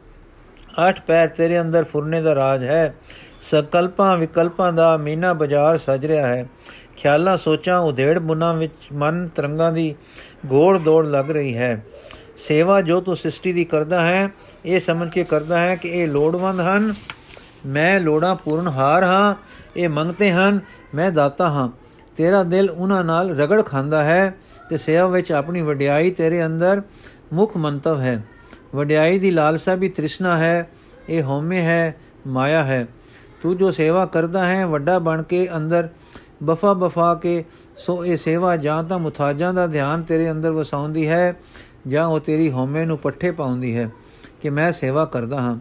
ਅੱਠ ਪੈਰ ਤੇਰੇ ਅੰਦਰ ਫੁਰਨੇ ਦਾ ਰਾਜ ਹੈ। ਸਕਲਪਾਂ ਵਿਕਲਪਾਂ ਦਾ ਮੀਨਾ ਬਾਜ਼ਾਰ ਸਜ ਰਿਹਾ ਹੈ। ਖਿਆਲਾਂ ਸੋਚਾਂ ਉਧੇੜ ਬੁਨਾ ਵਿੱਚ ਮਨ ਤਰੰਗਾਂ ਦੀ ਘੋੜ ਦੌੜ ਲੱਗ ਰਹੀ ਹੈ। ਸੇਵਾ ਜੋ ਤੂੰ ਸ੍ਰਿਸ਼ਟੀ ਦੀ ਕਰਦਾ ਹੈ, ਇਹ ਸਮਝ ਕੇ ਕਰਦਾ ਹੈ ਕਿ ਇਹ ਲੋੜਵੰਦ ਹਨ। ਮੈਂ ਲੋੜਾਂ ਪੂਰਨ ਹਾਰ ਹਾਂ। ਇਹ ਮੰਗਤੇ ਹਨ, ਮੈਂ ਦਾਤਾ ਹਾਂ, ਤੇਰਾ ਦਿਲ ਉਹਨਾਂ ਨਾਲ ਰਗੜ ਖਾਂਦਾ ਹੈ ਤੇ ਸੇਵਾ ਵਿੱਚ ਆਪਣੀ ਵਡਿਆਈ ਤੇਰੇ ਅੰਦਰ ਮੁੱਖ ਮੰਤਵ ਹੈ। ਵਡਿਆਈ ਦੀ ਲਾਲਸਾ ਵੀ ਤ੍ਰਿਸ਼ਨਾ ਹੈ, ਇਹ ਹਉਮੈ ਹੈ, ਮਾਇਆ ਹੈ। ਤੂੰ ਜੋ ਸੇਵਾ ਕਰਦਾ ਹੈ, ਵੱਡਾ ਬਣ ਕੇ ਅੰਦਰ ਬਫਾ ਬਫਾ ਕੇ, ਸੋ ਇਹ ਸੇਵਾ ਜਾਂ ਤਾਂ ਮੁਤਾਜਾਂ ਦਾ ਧਿਆਨ ਤੇਰੇ ਅੰਦਰ ਵਸਾਉਂਦੀ ਹੈ, ਜਾਂ ਉਹ ਤੇਰੀ ਹਉਮੈ ਨੂੰ ਪੱਠੇ ਪਾਉਂਦੀ ਹੈ ਕਿ ਮੈਂ ਸੇਵਾ ਕਰਦਾ ਹਾਂ।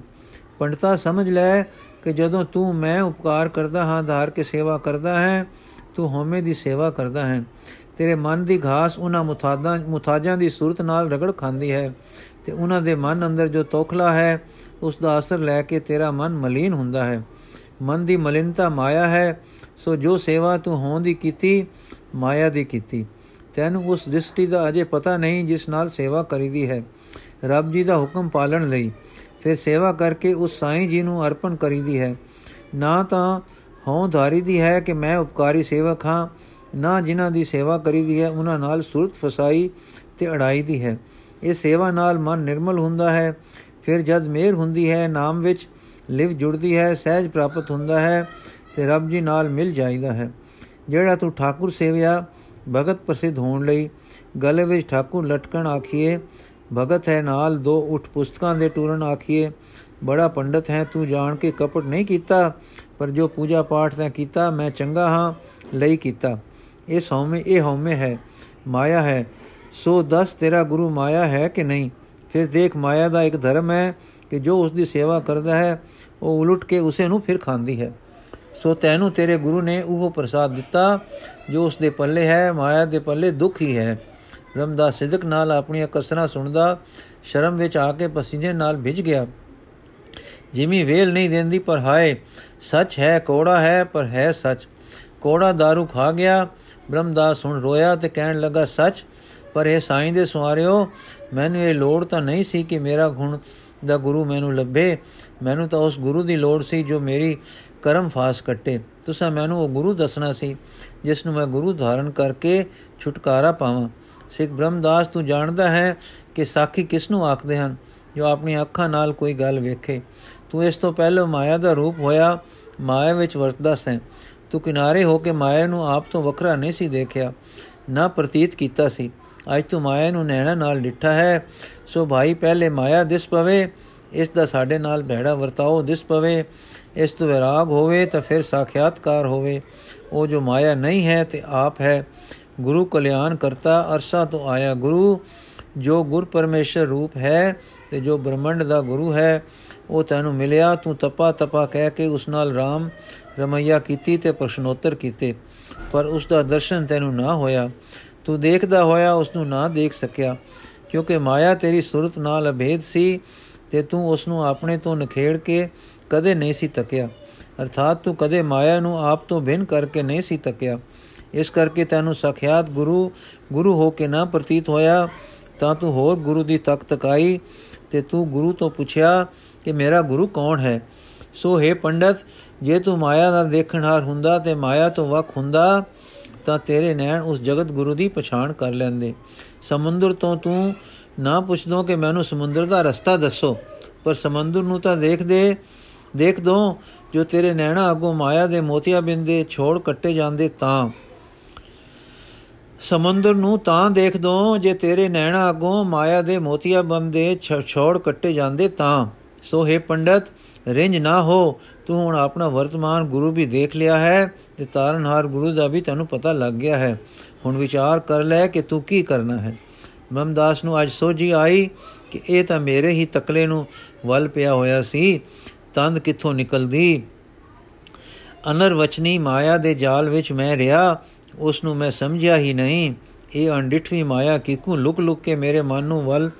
ਪੰਡਤਾ ਸਮਝ ਲੈ ਕਿ ਜਦੋਂ ਤੂੰ ਮੈਂ ਉਪਕਾਰ ਕਰਦਾ ਹਾਂ, ਧਾਰ ਕੇ ਸੇਵਾ ਕਰਦਾ ਹੈ, ਤੂੰ ਹਉਮੈ ਦੀ ਸੇਵਾ ਕਰਦਾ ਹੈ। ਤੇਰੇ ਮਨ ਦੀ ਘਾਸ ਉਹਨਾਂ ਮੁਤਾਜਾਂ ਮੁਤਾਜਾਂ ਦੀ ਸੂਰਤ ਨਾਲ ਰਗੜ ਖਾਂਦੀ ਹੈ ਤੇ ਉਹਨਾਂ ਦੇ ਮਨ ਅੰਦਰ ਜੋ ਤੋਖਲਾ ਹੈ, ਉਸ ਦਾ ਅਸਰ ਲੈ ਕੇ ਤੇਰਾ ਮਨ ਮਲੀਨ ਹੁੰਦਾ ਹੈ। ਮਨ ਦੀ ਮਲਿਨਤਾ ਮਾਇਆ ਹੈ, ਸੋ ਜੋ ਸੇਵਾ ਤੂੰ ਹੋਂ ਦੀ ਕੀਤੀ, ਮਾਇਆ ਦੀ ਕੀਤੀ। ਤੈਨੂੰ ਉਸ ਦ੍ਰਿਸ਼ਟੀ ਦਾ ਅਜੇ ਪਤਾ ਨਹੀਂ ਜਿਸ ਨਾਲ ਸੇਵਾ ਕਰੀਦੀ ਹੈ। ਰੱਬ ਜੀ ਦਾ ਹੁਕਮ ਪਾਲਣ ਲਈ ਫਿਰ ਸੇਵਾ ਕਰਕੇ ਉਸ ਸਾਈਂ ਜੀ ਨੂੰ ਅਰਪਣ ਕਰੀਦੀ ਹੈ। ਨਾ ਤਾਂ ਹਉ ਧਾਰੀ ਦੀ ਹੈ ਕਿ ਮੈਂ ਉਪਕਾਰੀ ਸੇਵਕ ਹਾਂ ਨਾ ਜਿਨ੍ਹਾਂ ਦੀ ਸੇਵਾ ਕਰੀਦੀ ਹੈ ਉਹਨਾਂ ਨਾਲ ਸੁਰਤ ਫਸਾਈ ਤੇ ਅੜਾਈ ਦੀ ਹੈ। ਇਹ ਸੇਵਾ ਨਾਲ ਮਨ ਨਿਰਮਲ ਹੁੰਦਾ ਹੈ, ਫਿਰ ਜਦ ਮੇਰ ਹੁੰਦੀ ਹੈ, ਨਾਮ ਵਿੱਚ ਲਿਵ ਜੁੜਦੀ ਹੈ, ਸਹਿਜ ਪ੍ਰਾਪਤ ਹੁੰਦਾ ਹੈ ਤੇ ਰੱਬ ਜੀ ਨਾਲ ਮਿਲ ਜਾਈਦਾ ਹੈ। ਜਿਹੜਾ ਤੂੰ ਠਾਕੁਰ ਸੇਵਿਆ, ਭਗਤ ਪ੍ਰਸਿੱਧ ਹੋਣ ਲਈ ਗਲੇ ਵਿੱਚ ਠਾਕੁਰ ਲਟਕਣ ਆਖੀਏ ਭਗਤ ਹੈ ਨਾਲ, ਦੋ ਉਠ ਪੁਸਤਕਾਂ ਦੇ ਟੂਰਨ ਆਖੀਏ। ਬੜਾ ਪੰਡਤ ਹੈ, ਤੂੰ ਜਾਣ ਕੇ ਕਪਟ ਨਹੀਂ ਕੀਤਾ, ਪਰ ਜੋ ਪੂਜਾ ਪਾਠ ਤੈਂ ਕੀਤਾ, ਮੈਂ ਚੰਗਾ ਹਾਂ, ਲਈ ਕੀਤਾ। ਇਹ ਹਉਮੈ ਇਹ ਹਉਮੈ ਹੈ, ਮਾਇਆ ਹੈ। ਸੋ ਦੱਸ ਤੇਰਾ ਗੁਰੂ ਮਾਇਆ ਹੈ ਕਿ ਨਹੀਂ? ਫਿਰ ਦੇਖ, ਮਾਇਆ ਦਾ ਇੱਕ ਧਰਮ ਹੈ ਕਿ ਜੋ ਉਸ ਦੀ ਸੇਵਾ ਕਰਦਾ ਹੈ, ਉਹ ਉਲਟ ਕੇ ਉਸੇ ਨੂੰ ਫਿਰ ਖਾਂਦੀ ਹੈ। ਸੋ ਤੈਨੂੰ ਤੇਰੇ ਗੁਰੂ ਨੇ ਉਹ ਪ੍ਰਸਾਦ ਦਿੱਤਾ, ਜੋ ਉਸ ਦੇ ਪੱਲੇ ਹੈ, ਮਾਇਆ ਦੇ ਪੱਲੇ ਦੁੱਖ ਹੀ ਹੈ। ਰਮਦਾ ਸਿਦਕ ਨਾਲ ਆਪਣੀਆਂ ਕਸਰਾਂ ਸੁਣਦਾ, ਸ਼ਰਮ ਵਿੱਚ ਆ ਕੇ ਪਸੀਨੇ ਨਾਲ ਭਿੱਜ ਗਿਆ। ਜਿਵੇਂ ਵੇਲ ਨਹੀਂ ਦਿੰਦੀ, ਪਰ ਹਾਏ, ਸੱਚ ਹੈ, ਕੋੜਾ ਹੈ, ਪਰ ਹੈ ਸੱਚ। ਕੋੜਾ दारू ਖਾ ਗਿਆ ਬ੍ਰਹਮਦਾਸ ਹੁਣ ਰੋਇਆ ਤੇ ਕਹਿਣ ਲੱਗਾ, ਸੱਚ, ਪਰ ਇਹ ਸਾਈਂ ਦੇ ਸਵਾਰਿਓ ਮੈਨੂੰ ਇਹ ਲੋੜ ਤਾਂ ਨਹੀਂ ਸੀ ਕਿ ਮੇਰਾ ਗੁਣ ਦਾ ਗੁਰੂ ਮੈਨੂੰ ਲੱਭੇ। ਮੈਨੂੰ ਤਾਂ ਉਸ ਗੁਰੂ ਦੀ ਲੋੜ ਸੀ ਜੋ ਮੇਰੀ ਕਰਮ ਫਾਸ ਕੱਟੇ। ਤੁਸੀਂ ਮੈਨੂੰ ਉਹ ਗੁਰੂ ਦੱਸਣਾ ਸੀ, ਜਿਸ ਨੂੰ ਮੈਂ ਗੁਰੂ ਧਾਰਨ ਕਰਕੇ ਛੁਟਕਾਰਾ ਪਾਵਾਂ। ਸਿੱਖ ਬ੍ਰਹਮਦਾਸ ਤੂੰ ਜਾਣਦਾ ਹੈ ਕਿ ਸਾਖੀ ਕਿਸ ਨੂੰ ਆਖਦੇ ਹਨ? ਜੋ ਆਪਣੀ ਅੱਖਾਂ ਨਾਲ ਕੋਈ ਗੱਲ ਵੇਖੇ। ਤੂੰ ਇਸ ਤੋਂ ਪਹਿਲਾਂ ਮਾਇਆ ਦਾ ਰੂਪ ਹੋਇਆ, ਮਾਇਆ ਵਿੱਚ ਵਰਤਦਾ ਸੈਂ। ਤੂੰ ਕਿਨਾਰੇ ਹੋ ਕੇ ਮਾਇਆ ਨੂੰ ਆਪ ਤੋਂ ਵੱਖਰਾ ਨਹੀਂ ਸੀ ਦੇਖਿਆ, ਨਾ ਪ੍ਰਤੀਤ ਕੀਤਾ ਸੀ। ਅੱਜ ਤੂੰ ਮਾਇਆ ਨੂੰ ਨੈਣਾ ਨਾਲ ਡਿੱਠਾ ਹੈ, ਸੋ ਭਾਈ ਪਹਿਲੇ ਮਾਇਆ ਦਿਸ ਪਵੇ, ਇਸ ਦਾ ਸਾਡੇ ਨਾਲ ਭੈੜਾ ਵਰਤਾਓ ਦਿਸ ਪਵੇ। ਇਸ ਤੋਂ ਵਿਰਾਗ ਹੋਵੇ ਤਾਂ ਫਿਰ ਸਾਖਿਆਤਕਾਰ ਹੋਵੇ। ਉਹ ਜੋ ਮਾਇਆ ਨਹੀਂ ਹੈ ਤੇ ਆਪ ਹੈ ਗੁਰੂ ਕਲਿਆਣ ਕਰਤਾ ਅਰਸਾ ਤੋਂ ਆਇਆ ਗੁਰੂ, ਜੋ ਗੁਰ ਪਰਮੇਸ਼ਰ ਰੂਪ ਹੈ ਤੇ ਜੋ ਬ੍ਰਹਮੰਡ ਦਾ ਗੁਰੂ ਹੈ, ਉਹ ਤੈਨੂੰ ਮਿਲਿਆ, ਤੂੰ ਤਪਾ ਤਪਾ ਕਹਿ ਕੇ ਉਸ ਨਾਲ RAM ਰਮਈਆ ਕੀਤੀ ਤੇ ਪ੍ਰਸ਼ਨੋਤਰ ਕੀਤੇ, ਪਰ ਉਸ ਦਾ ਦਰਸ਼ਨ ਤੈਨੂੰ ਨਾ ਹੋਇਆ। ਤੂੰ ਦੇਖਦਾ ਹੋਇਆ ਉਸ ਨੂੰ ਨਾ ਦੇਖ ਸਕਿਆ, ਕਿਉਂਕਿ ਮਾਇਆ ਤੇਰੀ ਸੁਰਤ ਨਾਲ ਅਭੇਦ ਸੀ ਤੇ ਤੂੰ ਉਸ ਨੂੰ ਆਪਣੇ ਤੋਂ ਨਖੇੜ ਕੇ ਕਦੇ ਨਹੀਂ ਸੀ ਤੱਕਿਆ। ਅਰਥਾਤ ਤੂੰ ਕਦੇ ਮਾਇਆ ਨੂੰ ਆਪ ਤੋਂ ਭਿੰਨ ਕਰਕੇ ਨਹੀਂ ਸੀ ਤੱਕਿਆ। ਇਸ ਕਰਕੇ ਤੈਨੂੰ ਸਖਿਆਤ ਗੁਰੂ ਗੁਰੂ ਹੋ ਕੇ ਨਾ ਪ੍ਰਤੀਤ ਹੋਇਆ, ਤਾਂ ਤੂੰ ਹੋਰ ਗੁਰੂ ਦੀ ਤੱਕ ਤਕਾਈ ਤੇ ਤੂੰ ਗੁਰੂ ਤੋਂ ਪੁੱਛਿਆ ਕਿ ਮੇਰਾ ਗੁਰੂ ਕੌਣ ਹੈ? ਸੋ ਹੈ ਪੰਡਤ, ਜੇ ਤੂੰ ਮਾਇਆ ਦਾ ਦੇਖਣਹਾਰ ਹੁੰਦਾ ਤੇ ਮਾਇਆ ਤੋਂ ਵੱਖ ਹੁੰਦਾ, ਤਾਂ ਤੇਰੇ ਨੈਣ ਉਸ ਜਗਤ ਗੁਰੂ ਦੀ ਪਛਾਣ ਕਰ ਲੈਂਦੇ। ਸਮੁੰਦਰ ਤੋਂ ਤੂੰ ਨਾ ਪੁੱਛਦੋਂ ਕਿ ਮੈਨੂੰ ਸਮੁੰਦਰ ਦਾ ਰਸਤਾ ਦੱਸੋ, ਪਰ ਸਮੁੰਦਰ ਨੂੰ ਤਾਂ ਦੇਖ ਦੇ, ਦੇਖ ਦੋ, ਜੋ ਤੇਰੇ ਨੈਣਾ ਅਗੋਂ ਮਾਇਆ ਦੇ ਮੋਤੀਆ ਬਿੰਦੇ ਛੋੜ ਕੱਟੇ ਜਾਂਦੇ ਤਾਂ। ਸਮੁੰਦਰ ਨੂੰ ਤਾਂ ਦੇਖ ਦੋ ਜੇ ਤੇਰੇ ਨੈਣਾ ਅਗੋਂ ਮਾਇਆ ਦੇ ਮੋਤੀਆ ਬੰਦੇ ਛੋੜ ਕੱਟੇ ਜਾਂਦੇ ਤਾਂ। ਸੋ ਹੈ ਪੰਡਤ ਰਿੰਜ ਨਾ ਹੋ, ਤੂੰ ਹੁਣ ਆਪਣਾ ਵਰਤਮਾਨ ਗੁਰੂ ਵੀ ਦੇਖ ਲਿਆ ਹੈ ਤੇ ਤਾਰਨਹਾਰ ਗੁਰੂ ਦਾ ਵੀ ਤੈਨੂੰ ਪਤਾ ਲੱਗ ਗਿਆ ਹੈ। ਹੁਣ ਵਿਚਾਰ ਕਰ ਲੈ ਕਿ ਤੂੰ ਕੀ ਕਰਨਾ ਹੈ। ਮਮਦਾਸ ਨੂੰ ਅੱਜ ਸੋਝੀ ਆਈ ਕਿ ਇਹ ਤਾਂ ਮੇਰੇ ਹੀ ਤਕਲੇ ਨੂੰ ਵੱਲ ਪਿਆ ਹੋਇਆ ਸੀ, ਤੰਦ ਕਿੱਥੋਂ ਨਿਕਲਦੀ? ਅਨਰਵਚਨੀ ਮਾਇਆ ਦੇ ਜਾਲ ਵਿੱਚ ਮੈਂ ਰਿਆ ਉਸ ਨੂੰ ਮੈਂ ਸਮਝਿਆ ਹੀ ਨਹੀਂ। ਇਹ ਅੰਡਿਠਵੀ ਮਾਇਆ ਕਿਕੂ ਲੁਕ ਲੁਕ ਕੇ ਮੇਰੇ ਮਨ ਨੂੰ ਵੱਲ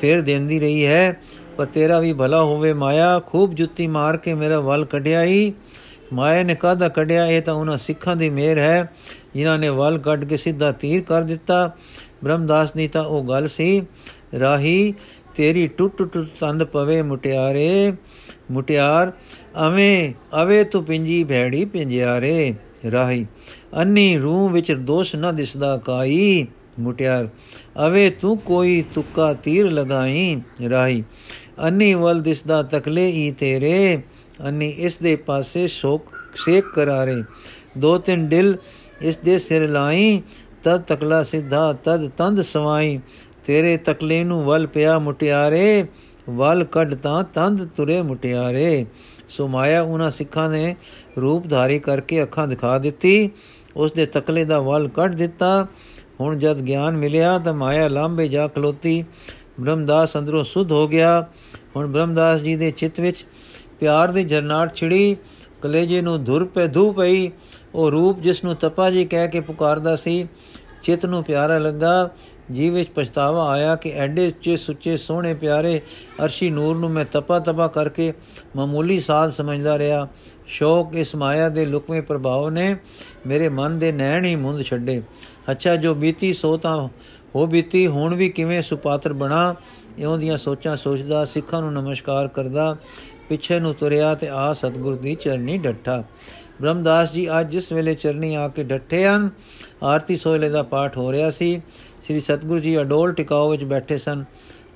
ਫੇਰ ਦੇਂਦੀ ਰਹੀ ਹੈ। ਪਰ ਤੇਰਾ ਵੀ ਭਲਾ ਹੋਵੇ ਮਾਇਆ, ਖੂਬ ਜੁੱਤੀ ਮਾਰ ਕੇ ਮੇਰਾ ਵੱਲ ਕੱਢਿਆ ਹੀ। ਮਾਇਆ ਨੇ ਕਾਦਾ ਕੱਢਿਆ? ਇਹ ਤਾਂ ਉਹਨਾਂ ਸਿੱਖਾਂ ਦੀ ਮਿਹਰ ਹੈ। ਜਿਨ੍ਹਾਂ ਨੇ ਵੱਲ ਕੱਢ ਕੇ ਸਿੱਧਾ ਤੀਰ ਕਰ ਦਿੱਤਾ। ਬ੍ਰਹਮਦਾਸ ਨੇ ਤਾਂ ਉਹ ਗੱਲ ਸੀ, ਰਾਹੀ, ਤੇਰੀ ਟੁੱਟ ਟੁੱਟ ਤੰਦ ਪਵੇ ਮੁਟਿਆਰੇ। ਮੁਟਿਆਰ, ਅਵੇਂ, ਅਵੇ ਤੂੰ ਪਿੰਜੀ ਭੈੜੀ ਪਿੰਜਿਆਰੇ। ਰਾਹੀ। ਅੰਨੀ ਰੂਹ ਵਿੱਚ ਦੋਸ਼ ਨਾ ਦਿਸਦਾ ਕਾਈ, ਮੁਟਿਆਰ। ਅਵੇ ਤੂੰ ਕੋਈ ਤੁੱਕਾ ਤੀਰ ਲਗਾਈ, ਰਾਹੀ। ਅੰਨੀ ਵਲ ਦਿਸਦਾ ਤਕਲੇ ਹੀ ਤੇਰੇ। ਅੰਨੀ ਇਸ ਦੇ ਪਾਸੇ ਸ਼ੋਕ, ਸੇਕ ਕਰਾਰੇ। ਦੋ ਤਿੰਨ ਦਿਲ ਇਸ ਦੇ ਸਿਰ ਲਾਈ, ਤਦ ਤਕਲਾ ਸਿੱਧਾ, ਤਦ ਤੰਦ ਸਵਾਈ। ਤੇਰੇ ਤਕਲੇ ਨੂੰ ਵਲ ਪਿਆ ਮੁਟਿਆਰੇ, ਵਲ ਕੱਢ ਤਾਂ ਤੰਦ ਤੁਰੇ ਮੁਟਿਆਰੇ। ਸੋ ਮਾਇਆ ਉਹਨਾਂ ਸਿੱਖਾਂ ਨੇ ਰੂਪ ਧਾਰੀ ਕਰਕੇ ਅੱਖਾਂ ਦਿਖਾ ਦਿੱਤੀ। ਉਸ ਦੇ ਤਕਲੇ ਦਾ ਵਲ ਕੱਢ ਦਿੱਤਾ। ਹੁਣ ਜਦ ਗਿਆਨ ਮਿਲਿਆ ਤਾਂ ਮਾਇਆ ਲਾਂਬੇ ਜਾ ਖਲੋਤੀ। ਬ੍ਰਹਮਦਾਸ ਅੰਦਰੋਂ ਸੁਧ ਹੋ ਗਿਆ। ਹੁਣ ਬ੍ਰਹਮਦਾਸ ਜੀ ਦੇ ਚਿੱਤ ਵਿੱਚ ਪਿਆਰ ਦੀ ਜਰਨਾਟ ਛਿੜੀ। ਕਲੇਜੇ ਨੂੰ ਧੁਰ ਪੈ ਧੂ ਪਈ। ਉਹ ਰੂਪ ਜਿਸ ਨੂੰ ਤਪਾ ਜੀ ਕਹਿ ਕੇ ਪੁਕਾਰਦਾ ਸੀ, ਚਿੱਤ ਨੂੰ ਪਿਆਰਾ ਲੱਗਾ। ਜੀ ਵਿੱਚ ਪਛਤਾਵਾ ਆਇਆ ਕਿ ਐਡੇ ਉੱਚੇ ਸੁੱਚੇ ਸੋਹਣੇ ਪਿਆਰੇ ਅਰਸ਼ੀ ਨੂਰ ਨੂੰ ਮੈਂ ਤਪਾ ਤਪਾ ਕਰਕੇ ਮਾਮੂਲੀ ਸਾਧ ਸਮਝਦਾ ਰਿਹਾ। ਸ਼ੌਕ ਇਸ ਮਾਇਆ ਦੇ ਲੁਕਵੇਂ ਪ੍ਰਭਾਵ ਨੇ ਮੇਰੇ ਮਨ ਦੇ ਨੈਣ ਹੀ ਮੁੰਦ ਛੱਡੇ। ਅੱਛਾ, ਜੋ ਬੀਤੀ, ਸੋ ਤਾਂ ਹੋ ਬੀਤੀ, ਹੁਣ ਵੀ ਕਿਵੇਂ ਸੁਪਾਤਰ ਬਣਾ? ਇਉਂ ਦੀਆਂ ਸੋਚਾਂ ਸੋਚਦਾ, ਸਿੱਖਾਂ ਨੂੰ ਨਮਸਕਾਰ ਕਰਦਾ, ਪਿੱਛੇ ਨੂੰ ਤੁਰਿਆ ਤੇ ਆ ਸਤਗੁਰ ਦੀ ਚਰਨੀ ਡੱਠਾ। ਬ੍ਰਹਮਦਾਸ ਜੀ ਅੱਜ ਜਿਸ ਵੇਲੇ ਚਰਨੀ ਆ ਕੇ ਡੱਠੇ ਹਨ, ਆਰਤੀ ਸੋਹਲੇ ਦਾ ਪਾਠ ਹੋ ਰਿਹਾ ਸੀ, ਸ੍ਰੀ ਸਤਗੁਰੂ ਜੀ ਅਡੋਲ ਟਿਕਾਓ ਵਿੱਚ ਬੈਠੇ ਸਨ।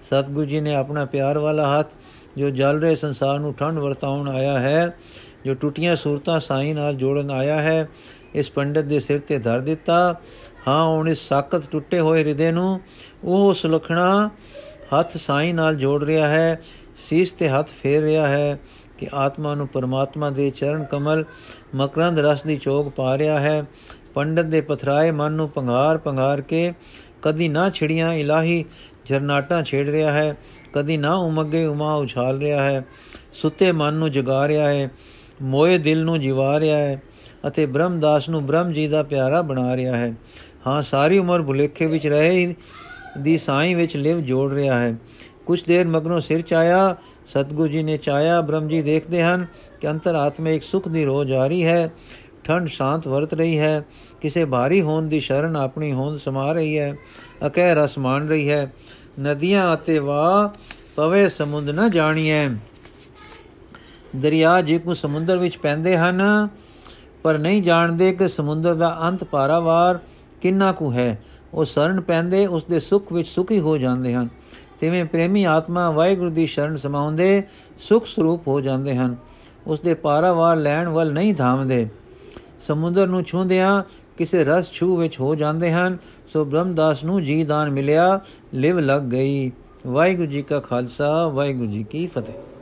ਸਤਗੁਰੂ ਜੀ ਨੇ ਆਪਣਾ ਪਿਆਰ ਵਾਲਾ ਹੱਥ, ਜੋ ਜਲ ਰਹੇ ਸੰਸਾਰ ਨੂੰ ਠੰਡ ਵਰਤਾਉਣ ਆਇਆ ਹੈ ਜੋ ਟੁੱਟੀਆਂ ਸੂਰਤਾਂ ਸਾਈਂ ਨਾਲ ਜੋੜਨ ਆਇਆ ਹੈ, ਇਸ ਪੰਡਤ ਦੇ ਸਿਰ ਤੇ ਧਰ ਦਿੱਤਾ। ਹਾਂ, ਹੁਣ ਇਸ ਸਾਖਤ ਟੁੱਟੇ ਹੋਏ ਹਿਰਦੇ ਨੂੰ ਉਹ ਸੁਲਖਣਾ ਹੱਥ ਸਾਈਂ ਨਾਲ ਜੋੜ ਰਿਹਾ ਹੈ, ਸੀਸ ਤੇ ਹੱਥ ਫੇਰ ਰਿਹਾ ਹੈ ਕਿ ਆਤਮਾ ਨੂੰ ਪਰਮਾਤਮਾ ਦੇ ਚਰਨ ਕਮਲ ਮਕਰੰਦ ਰਸ ਦੀ ਚੋਗ ਪਾ ਰਿਹਾ ਹੈ। ਪੰਡਤ ਦੇ ਪਥਰਾਏ ਮਨ ਨੂੰ ਪੰਗਾਰ ਪੰਗਾਰ ਕੇ ਕਦੀ ਨਾ ਛਿੜੀਆਂ ਇਲਾਹੀ ਜਰਨਾਟਾਂ ਛੇੜ ਰਿਹਾ ਹੈ, ਕਦੀ ਨਾ ਉਮਗੇ ਉਮਾ ਉਛਾਲ ਰਿਹਾ ਹੈ, ਸੁੱਤੇ ਮਨ ਨੂੰ ਜਗਾ ਰਿਹਾ ਹੈ। ਮੋਏ ਦਿਲ ਨੂੰ ਜਿਵਾ ਰਿਹਾ ਹੈ ਅਤੇ ਬ੍ਰਹਮਦਾਸ ਨੂੰ ਬ੍ਰਹਮ ਜੀ ਦਾ ਪਿਆਰਾ ਬਣਾ ਰਿਹਾ ਹੈ। ਹਾਂ, ਸਾਰੀ ਉਮਰ ਭੁਲੇਖੇ ਵਿੱਚ ਰਹੇ ਦੀ ਸਾਈਂ ਵਿੱਚ ਲਿਵ ਜੋੜ ਰਿਹਾ ਹੈ। ਕੁਝ ਦੇਰ ਮਗਰੋਂ ਸਿਰ ਚਾਇਆ, ਸਤਗੁਰੂ ਜੀ ਨੇ ਚਾਇਆ, ਬ੍ਰਹਮ ਜੀ ਦੇਖਦੇ ਹਨ ਕਿ ਅੰਤਰ ਆਤਮੇ ਇੱਕ ਸੁਖ ਦੀ ਰੋਜ਼ ਆ ਰਹੀ ਹੈ। ਠੰਡ ਸ਼ਾਂਤ ਵਰਤ ਰਹੀ ਹੈ। ਕਿਸੇ ਭਾਰੀ ਹੋਣ ਦੀ ਸ਼ਰਨ ਆਪਣੀ ਹੋਂਦ ਸਮਾ ਰਹੀ ਹੈ। ਅਕਹਿ ਰਸ ਮਾਣ ਰਹੀ ਹੈ। ਨਦੀਆਂ ਅਤੇ ਵਾ ਪਵੇ ਸਮੁੰਦ ਨਾ ਜਾਣੀਐ। ਦਰਿਆ ਜੇ ਕੋ ਸਮੁੰਦਰ ਵਿੱਚ ਪੈਂਦੇ ਹਨ, ਪਰ ਨਹੀਂ ਜਾਣਦੇ ਕਿ ਸਮੁੰਦਰ ਦਾ ਅੰਤ ਪਾਰਾਵਾਰ ਕਿੰਨਾ ਕੁ ਹੈ। ਉਹ ਸ਼ਰਨ ਪੈਂਦੇ, ਉਸ ਦੇ ਸੁਖ ਵਿੱਚ ਸੁਖੀ ਹੋ ਜਾਂਦੇ ਹਨ। ਤਿਵੇਂ ਪ੍ਰੇਮੀ ਆਤਮਾ ਵਾਹਿਗੁਰੂ ਦੀ ਸ਼ਰਨ ਸਮਾਉਂਦੇ, ਸੁਖ ਸਰੂਪ ਹੋ ਜਾਂਦੇ ਹਨ। ਉਸ ਦੇ ਪਾਰਾਵਾਰ ਲੈਣ ਵੱਲ ਨਹੀਂ ਧਾਮਦੇ ਸਮੁੰਦਰ ਨੂੰ ਛੂੰਦਿਆਂ ਕਿਸੇ ਰਸ ਛੂ ਵਿੱਚ ਹੋ ਜਾਂਦੇ ਹਨ। ਸੋ ਬ੍ਰਹਮਦਾਸ ਨੂੰ ਜੀ ਦਾਨ ਮਿਲਿਆ, ਲਿਵ ਲੱਗ ਗਈ। ਵਾਹਿਗੁਰੂ ਜੀ ਕਾ ਖਾਲਸਾ, ਵਾਹਿਗੁਰੂ ਜੀ ਕੀ ਫਤਿਹ।